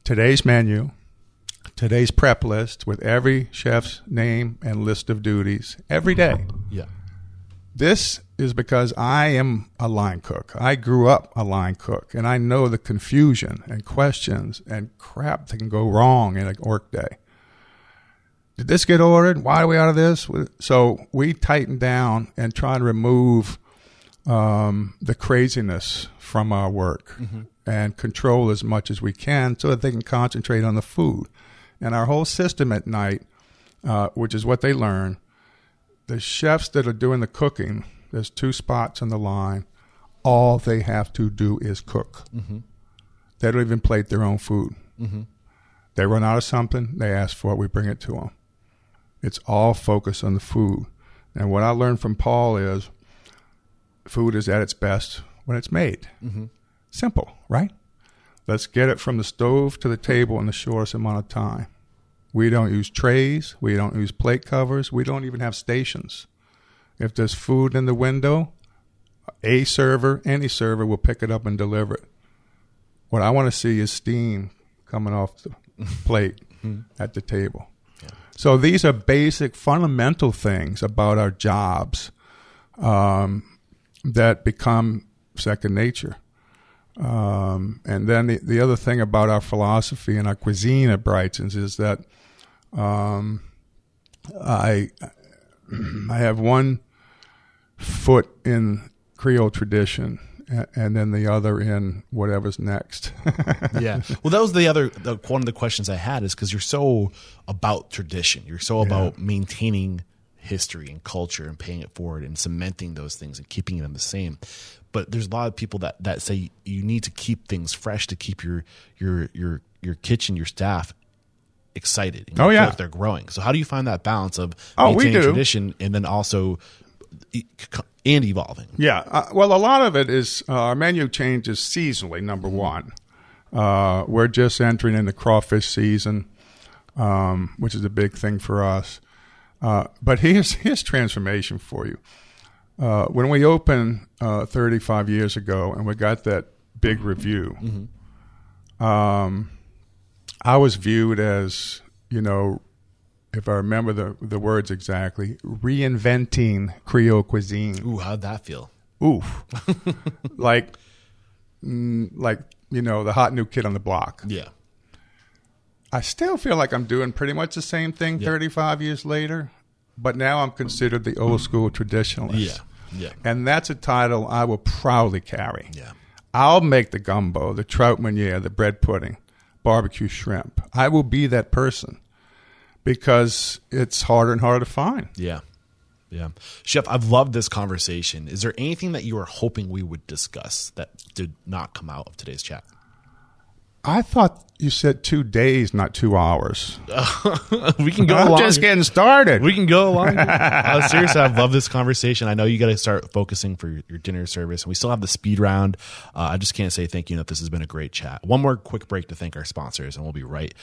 today's menu, today's prep list with every chef's name and list of duties every day. Yeah. This is because I am a line cook. I grew up a line cook, and I know the confusion and questions and crap that can go wrong in a work day. Did this get ordered? Why are we out of this? So we tighten down and try to remove um, the craziness from our work and control as much as we can so that they can concentrate on the food. And our whole system at night, uh, which is what they learn, the chefs that are doing the cooking, there's two spots on the line. All they have to do is cook. They don't even plate their own food. They run out of something, they ask for it, we bring it to them. It's all focused on the food. And what I learned from Paul is food is at its best when it's made. Simple, right? Let's get it from the stove to the table in the shortest amount of time. We don't use trays. We don't use plate covers. We don't even have stations. If there's food in the window, a server, any server will pick it up and deliver it. What I want to see is steam coming off the plate at the table. So these are basic, fundamental things about our jobs um, that become second nature. Um, and then the, the other thing about our philosophy and our cuisine at Brigtsen's is that um, I I have one foot in Creole tradition and then the other in whatever's next. yeah. Well, that was the other the, one of the questions I had is because you're so about tradition. You're so about maintaining history and culture and paying it forward and cementing those things and keeping them the same. But there's a lot of people that that say you need to keep things fresh to keep your your your your kitchen, your staff excited. Oh, yeah. like they're growing. So how do you find that balance of Oh, we maintaining do. tradition and then also and evolving? Yeah. Uh, well, a lot of it is uh, our menu changes seasonally, number one. Uh, we're just entering into crawfish season, um, which is a big thing for us. Uh, but here's, his transformation for you. Uh, when we opened uh, 35 years ago and we got that big review, um, I was viewed as, you know, if I remember the, the words exactly, reinventing Creole cuisine. Ooh, how'd that feel? oof, like, mm, like you know, the hot new kid on the block. Yeah. I still feel like I'm doing pretty much the same thing 35 years later, but now I'm considered the old school traditionalist. Yeah. Yeah. and that's a title I will proudly carry. Yeah. I'll make the gumbo, the trout meuniere, the bread pudding, barbecue shrimp. I will be that person because it's harder and harder to find. Yeah. Yeah. Chef, I've loved this conversation. Is there anything that you were hoping we would discuss that did not come out of today's chat? I thought you said two days, not two hours. we can go I'm along. just getting started. we can go along. uh, seriously, I love this conversation. I know you got to start focusing for your, your dinner service, and we still have the speed round. Uh, I just can't say thank you enough. This has been a great chat. One more quick break to thank our sponsors, and we'll be right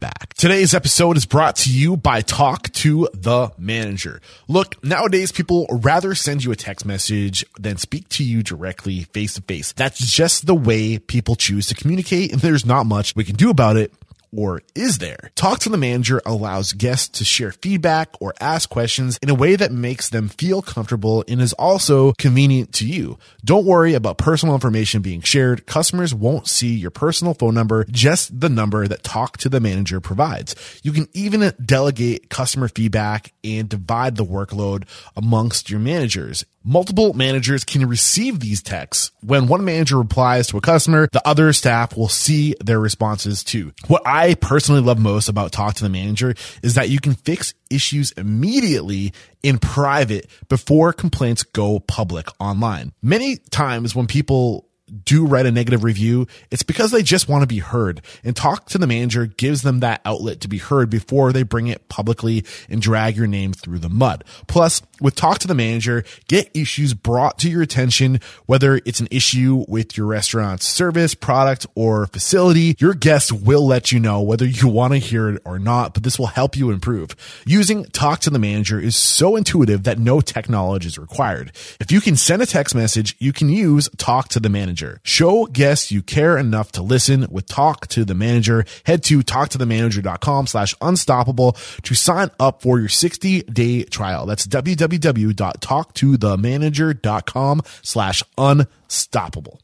back. Today's episode is brought to you by Talk to the Manager. Look, nowadays people rather send you a text message than speak to you directly face to face. That's just the way people choose to communicate, and there's not much we can do about it or is there? Talk to the manager allows guests to share feedback or ask questions in a way that makes them feel comfortable and is also convenient to you. Don't worry about personal information being shared. Customers won't see your personal phone number, just the number that Talk to the Manager provides. You can even delegate customer feedback and divide the workload amongst your managers. Multiple managers can receive these texts. When one manager replies to a customer, the other staff will see their responses too. What I personally love most about Talk to the Manager is that you can fix issues immediately in private before complaints go public online. Many times when people do write a negative review, it's because they just want to be heard. And talk to the manager gives them that outlet to be heard before they bring it publicly and drag your name through the mud. Plus, with talk to the manager, get issues brought to your attention, whether it's an issue with your restaurant's service, product, or facility. Your guests will let you know whether you want to hear it or not, but this will help you improve. Using talk to the manager is so intuitive that no technology is required. If you can send a text message, you can use talk to the manager. Show guests you care enough to listen with talk to the manager. Head to talktothemanager.com slash unstoppable to sign up for your 60 day trial. That's www.talktothemanager.com slash unstoppable.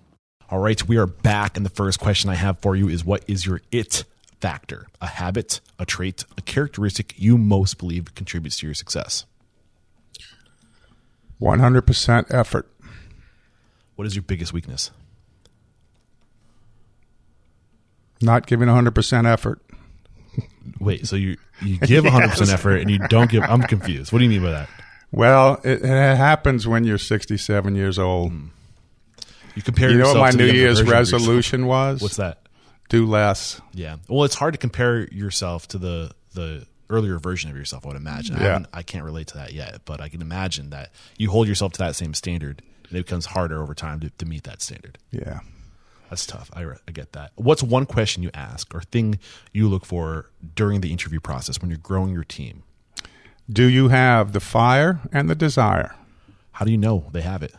All right, we are back. And the first question I have for you is what is your it factor? A habit, a trait, a characteristic you most believe contributes to your success? 100% effort. What is your biggest weakness? Not giving 100% effort. Wait, so you you give 100% Yes. effort and you don't give I'm confused. What do you mean by that? Well, it, it happens when you're 67 years old. Hmm. You compare You know yourself what my New Year's version of yourself. resolution was? What's that? Do less. Yeah. Well, it's hard to compare yourself to the the earlier version of yourself. I would imagine. I, Yeah. haven't- I can't relate to that yet, but I can imagine that you hold yourself to that same standard, and it becomes harder over time to, to meet that standard. Yeah. That's tough. I, I get that. What's one question you ask or thing you look for during the interview process when you're growing your team? Do you have the fire and the desire? How do you know they have it?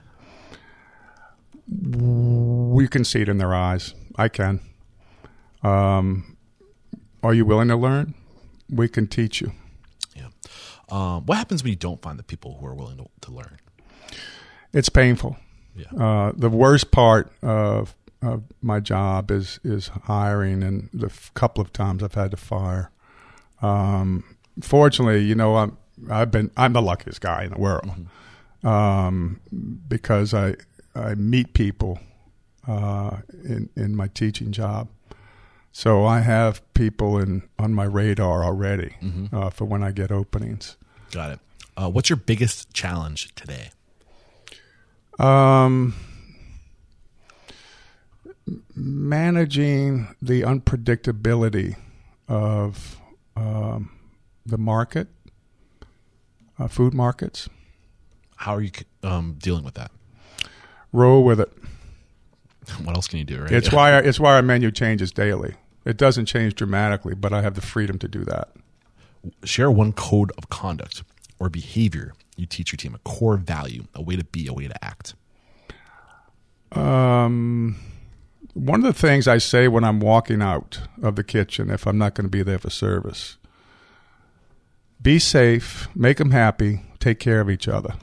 We can see it in their eyes. I can. Um, are you willing to learn? We can teach you. Yeah. Um, what happens when you don't find the people who are willing to, to learn? It's painful. Yeah. Uh, the worst part of, of my job is is hiring, and the f- couple of times I've had to fire. Um, fortunately, you know, I'm I've been I'm the luckiest guy in the world um, because I I meet people uh, in in my teaching job. So I have people in on my radar already uh, for when I get openings. Got it. Uh, what's your biggest challenge today? Um, managing the unpredictability of um, the market, uh, food markets. How are you um, dealing with that? Roll with it. What else can you do? Right? It's why our, it's why our menu changes daily. It doesn't change dramatically, but I have the freedom to do that. share one code of conduct or behavior you teach your team, a core value, a way to be, a way to act. Um, one of the things I say when I'm walking out of the kitchen, if I'm not going to be there for service, be safe, make them happy, take care of each other.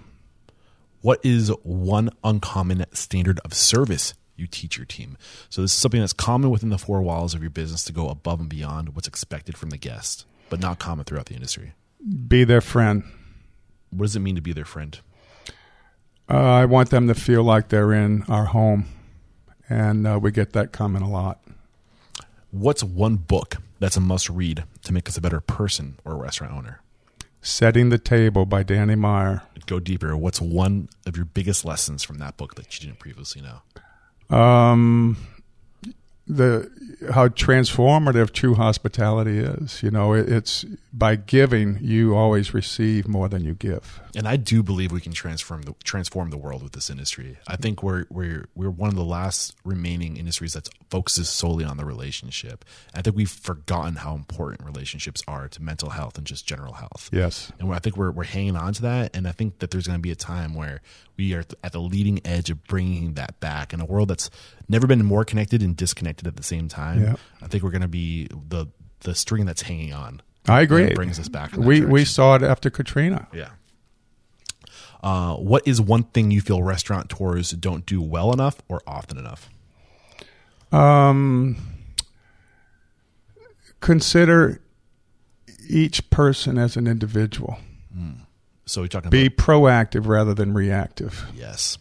What is one uncommon standard of service you teach your team? So this is something that's common within the four walls of your business to go above and beyond what's expected from the guest, but not common throughout the industry. Be their friend. What does it mean to be their friend? Uh, I want them to feel like they're in our home, and uh, we get that comment a lot. What's one book that's a must read to make us a better person or a restaurant owner? Setting the Table by Danny Meyer. Go deeper. What's one of your biggest lessons from that book that you didn't previously know? Um, the how transformative true hospitality is. You know, it, it's by giving, you always receive more than you give. And I do believe we can transform the transform the world with this industry. I think we're we're we're one of the last remaining industries that focuses solely on the relationship. I think we've forgotten how important relationships are to mental health and just general health. Yes. And I think we're we're hanging on to that. And I think that there's going to be a time where we are at the leading edge of bringing that back in a world that's never been more connected and disconnected at the same time. Yeah. I think we're going to be the the string that's hanging on. I agree. That brings us back. We we saw it after Katrina. Yeah. Uh, what is one thing you feel restaurateurs don't do well enough or often enough? Um, consider each person as an individual. So we're talking Be about proactive rather than reactive. yes.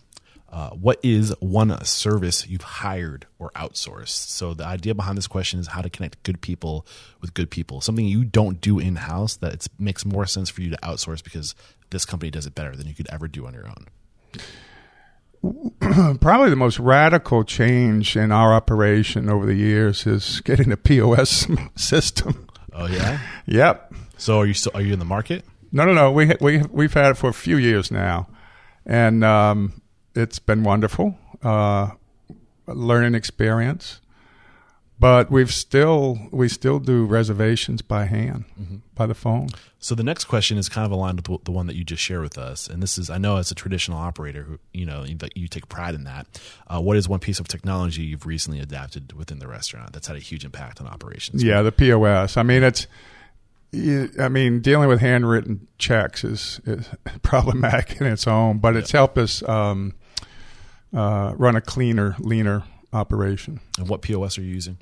Uh, what is one service you've hired or outsourced? So the idea behind this question is how to connect good people with good people. Something you don't do in house that it makes more sense for you to outsource because this company does it better than you could ever do on your own. Probably the most radical change in our operation over the years is getting a POS system. Oh yeah. Yep. so are you still, are you in the market? No, no, no. We we we've had it for a few years now, and um, it's been wonderful, uh, learning experience. But we've still we still do reservations by hand, by the phone. So the next question is kind of aligned with the one that you just shared with us, and this is I know as a traditional operator, who you know that you take pride in that. Uh, what is one piece of technology you've recently adapted within the restaurant that's had a huge impact on operations? Yeah, the POS. I mean, it's. You- I mean, dealing with handwritten checks is, is problematic in its own, but it's helped us um, uh, run a cleaner, leaner operation. And what POS are you using?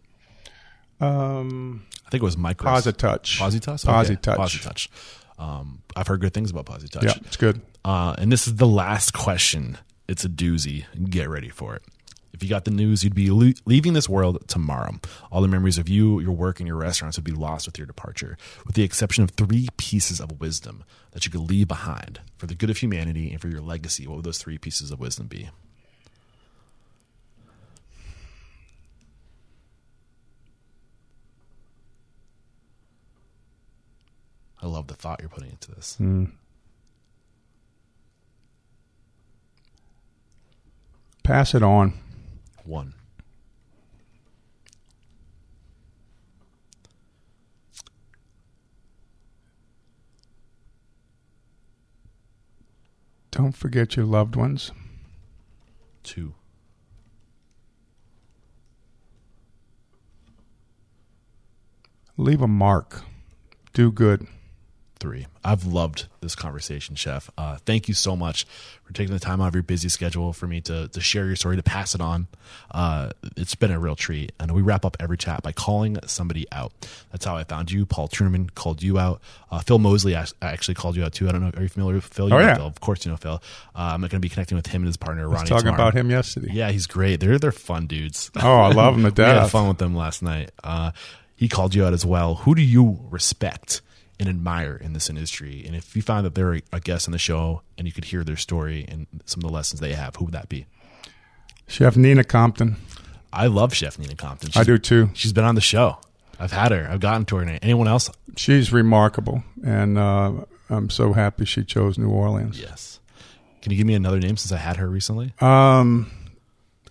Um, I think it was Micros. Positouch. Positouch. Positouch. Positouch. Um, I've heard good things about Positouch. Yeah, it's good. Uh, and this is the last question. It's a doozy. Get ready for it. If you got the news, you'd be le- leaving this world tomorrow. All the memories of you, your work, and your restaurants would be lost with your departure, with the exception of three pieces of wisdom that you could leave behind for the good of humanity and for your legacy. What would those three pieces of wisdom be? I love the thought you're putting into this. Hmm. Pass it on. One. Don't forget your loved ones. Two. Leave a mark. Do good. Three. I've loved this conversation, Chef. Uh, thank you so much for taking the time out of your busy schedule for me to to share your story, to pass it on. Uh, it's been a real treat. And we wrap up every chat by calling somebody out. That's how I found you. Paul Truman called you out. Uh, Phil Mosley ac- actually called you out too. I don't know. Are you familiar with Phil? You Oh, yeah. Phil. Of course, you know Phil. Uh, I'm going to be connecting with him and his partner I was talking tomorrow. about him yesterday. Yeah, he's great. They're they're fun dudes. Oh, I love them to we had fun with them last night. Uh, he called you out as well. Who do you respect and admire in this industry? And if you find that they're a guest on the show and you could hear their story and some of the lessons they have, who would that be? Chef Nina Compton. I love Chef Nina Compton. I do too. She's been on the show. I've had her. I've gotten to her. Anyone else? She's remarkable, and uh, I'm so happy she chose New Orleans. Yes. Can you give me another name since I had her recently? Um,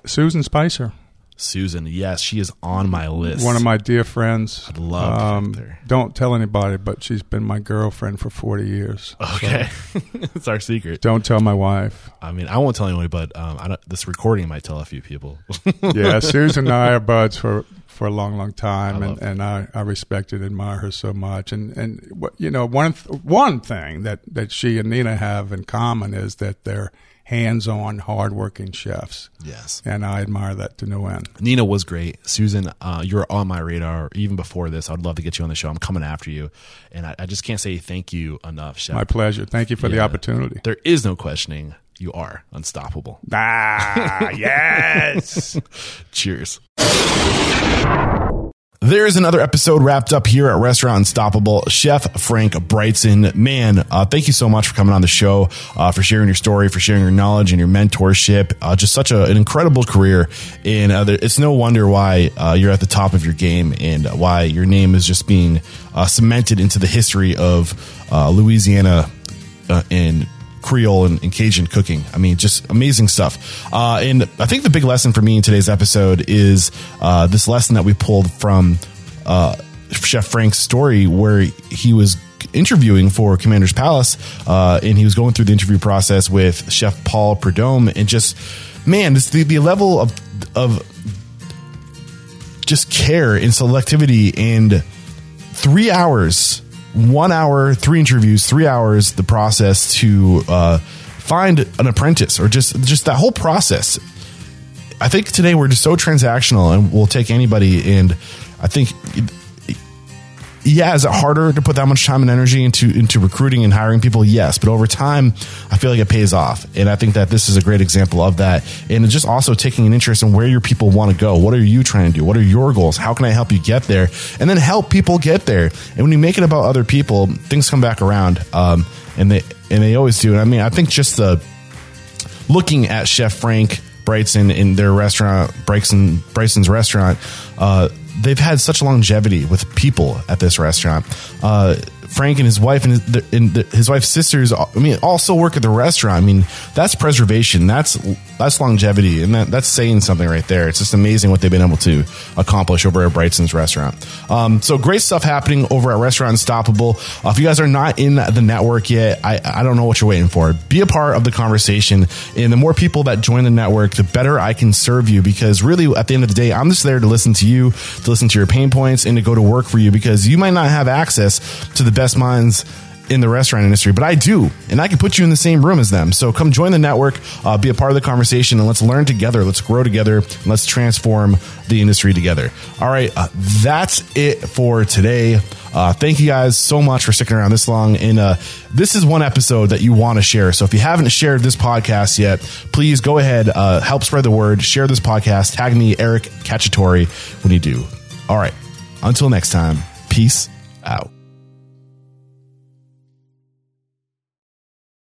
Susan Spicer, Susan. Yes, she is on my list. one of my dear friends. I'd love um, her. Don't tell anybody, but she's been my girlfriend for 40 years. Okay, it's our secret. Don't tell my wife. I mean, I won't tell anyone, but um, I don't, this recording might tell a few people. Yeah, Susan and I are buds for for a long, long time, I and, and I, I respect and admire her so much. And and you know, one th- one thing that that she and Nina have in common is that they're hands-on, hardworking chefs, yes. and I admire that to no end. Nina was great. Susan, uh, you're on my radar. Even before this, I'd love to get you on the show. I'm coming after you, and I, I just can't say thank you enough, Chef. My pleasure. Thank you for the opportunity. there is no questioning. You are unstoppable. Ah, yes. Cheers. There's another episode wrapped up here at Restaurant Unstoppable. Chef Frank Brigtsen, man, uh, thank you so much for coming on the show, uh, for sharing your story, for sharing your knowledge and your mentorship. Uh, just such a, an incredible career. And uh, it's no wonder why uh, you're at the top of your game and why your name is just being uh, cemented into the history of Louisiana and Creole and, and, Cajun cooking. I mean, just amazing stuff. Uh, and I think the big lesson for me in today's episode is uh, this lesson that we pulled from uh, Chef Frank's story, where he was interviewing for Commander's Palace, uh, and he was going through the interview process with Chef Paul Prudhomme, and just man, this, the, the level of of just care and selectivity and three hours one hour, three interviews, three hours, the process to uh, find an apprentice or just just that whole process. I think today we're just so transactional and we'll take anybody. And I think yeah, is it harder to put that much time and energy into into recruiting and hiring people? Yes, but over time, I feel like it pays off, and I think that this is a great example of that. And just also taking an interest in where your people want to go. What are you trying to do? What are your goals? How can I help you get there? And then help people get there. And when you make it about other people, things come back around, um, and they and they always do. And I mean, I think just the looking at Chef Frank Brigtsen in their restaurant, Brigtsen Brigtsen's restaurant. Uh, they've had such longevity with people at this restaurant. Uh, Frank and his wife and his, and his wife's sisters, I mean, also work at the restaurant. I mean, that's preservation. That's that's longevity, and that, that's saying something right there. It's just amazing what they've been able to accomplish over at Brigtsen's restaurant. Um, so great stuff happening over at Restaurant Unstoppable. Uh, if you guys are not in the network yet, I, I don't know what you're waiting for. Be a part of the conversation, and the more people that join the network, the better I can serve you. Because really, at the end of the day, I'm just there to listen to you, to listen to your pain points, and to go to work for you. Because you might not have access to the best minds in the restaurant industry, but I do, and I can put you in the same room as them. So come join the network, uh, be a part of the conversation, and let's learn together. Let's grow together. Let's transform the industry together. All right, uh, that's it for today. Uh, thank you guys so much for sticking around this long. And uh, this is one episode that you want to share. So if you haven't shared this podcast yet, please go ahead, uh, help spread the word, share this podcast, tag me, Eric Cacciatore, when you do. All right, until next time, peace out.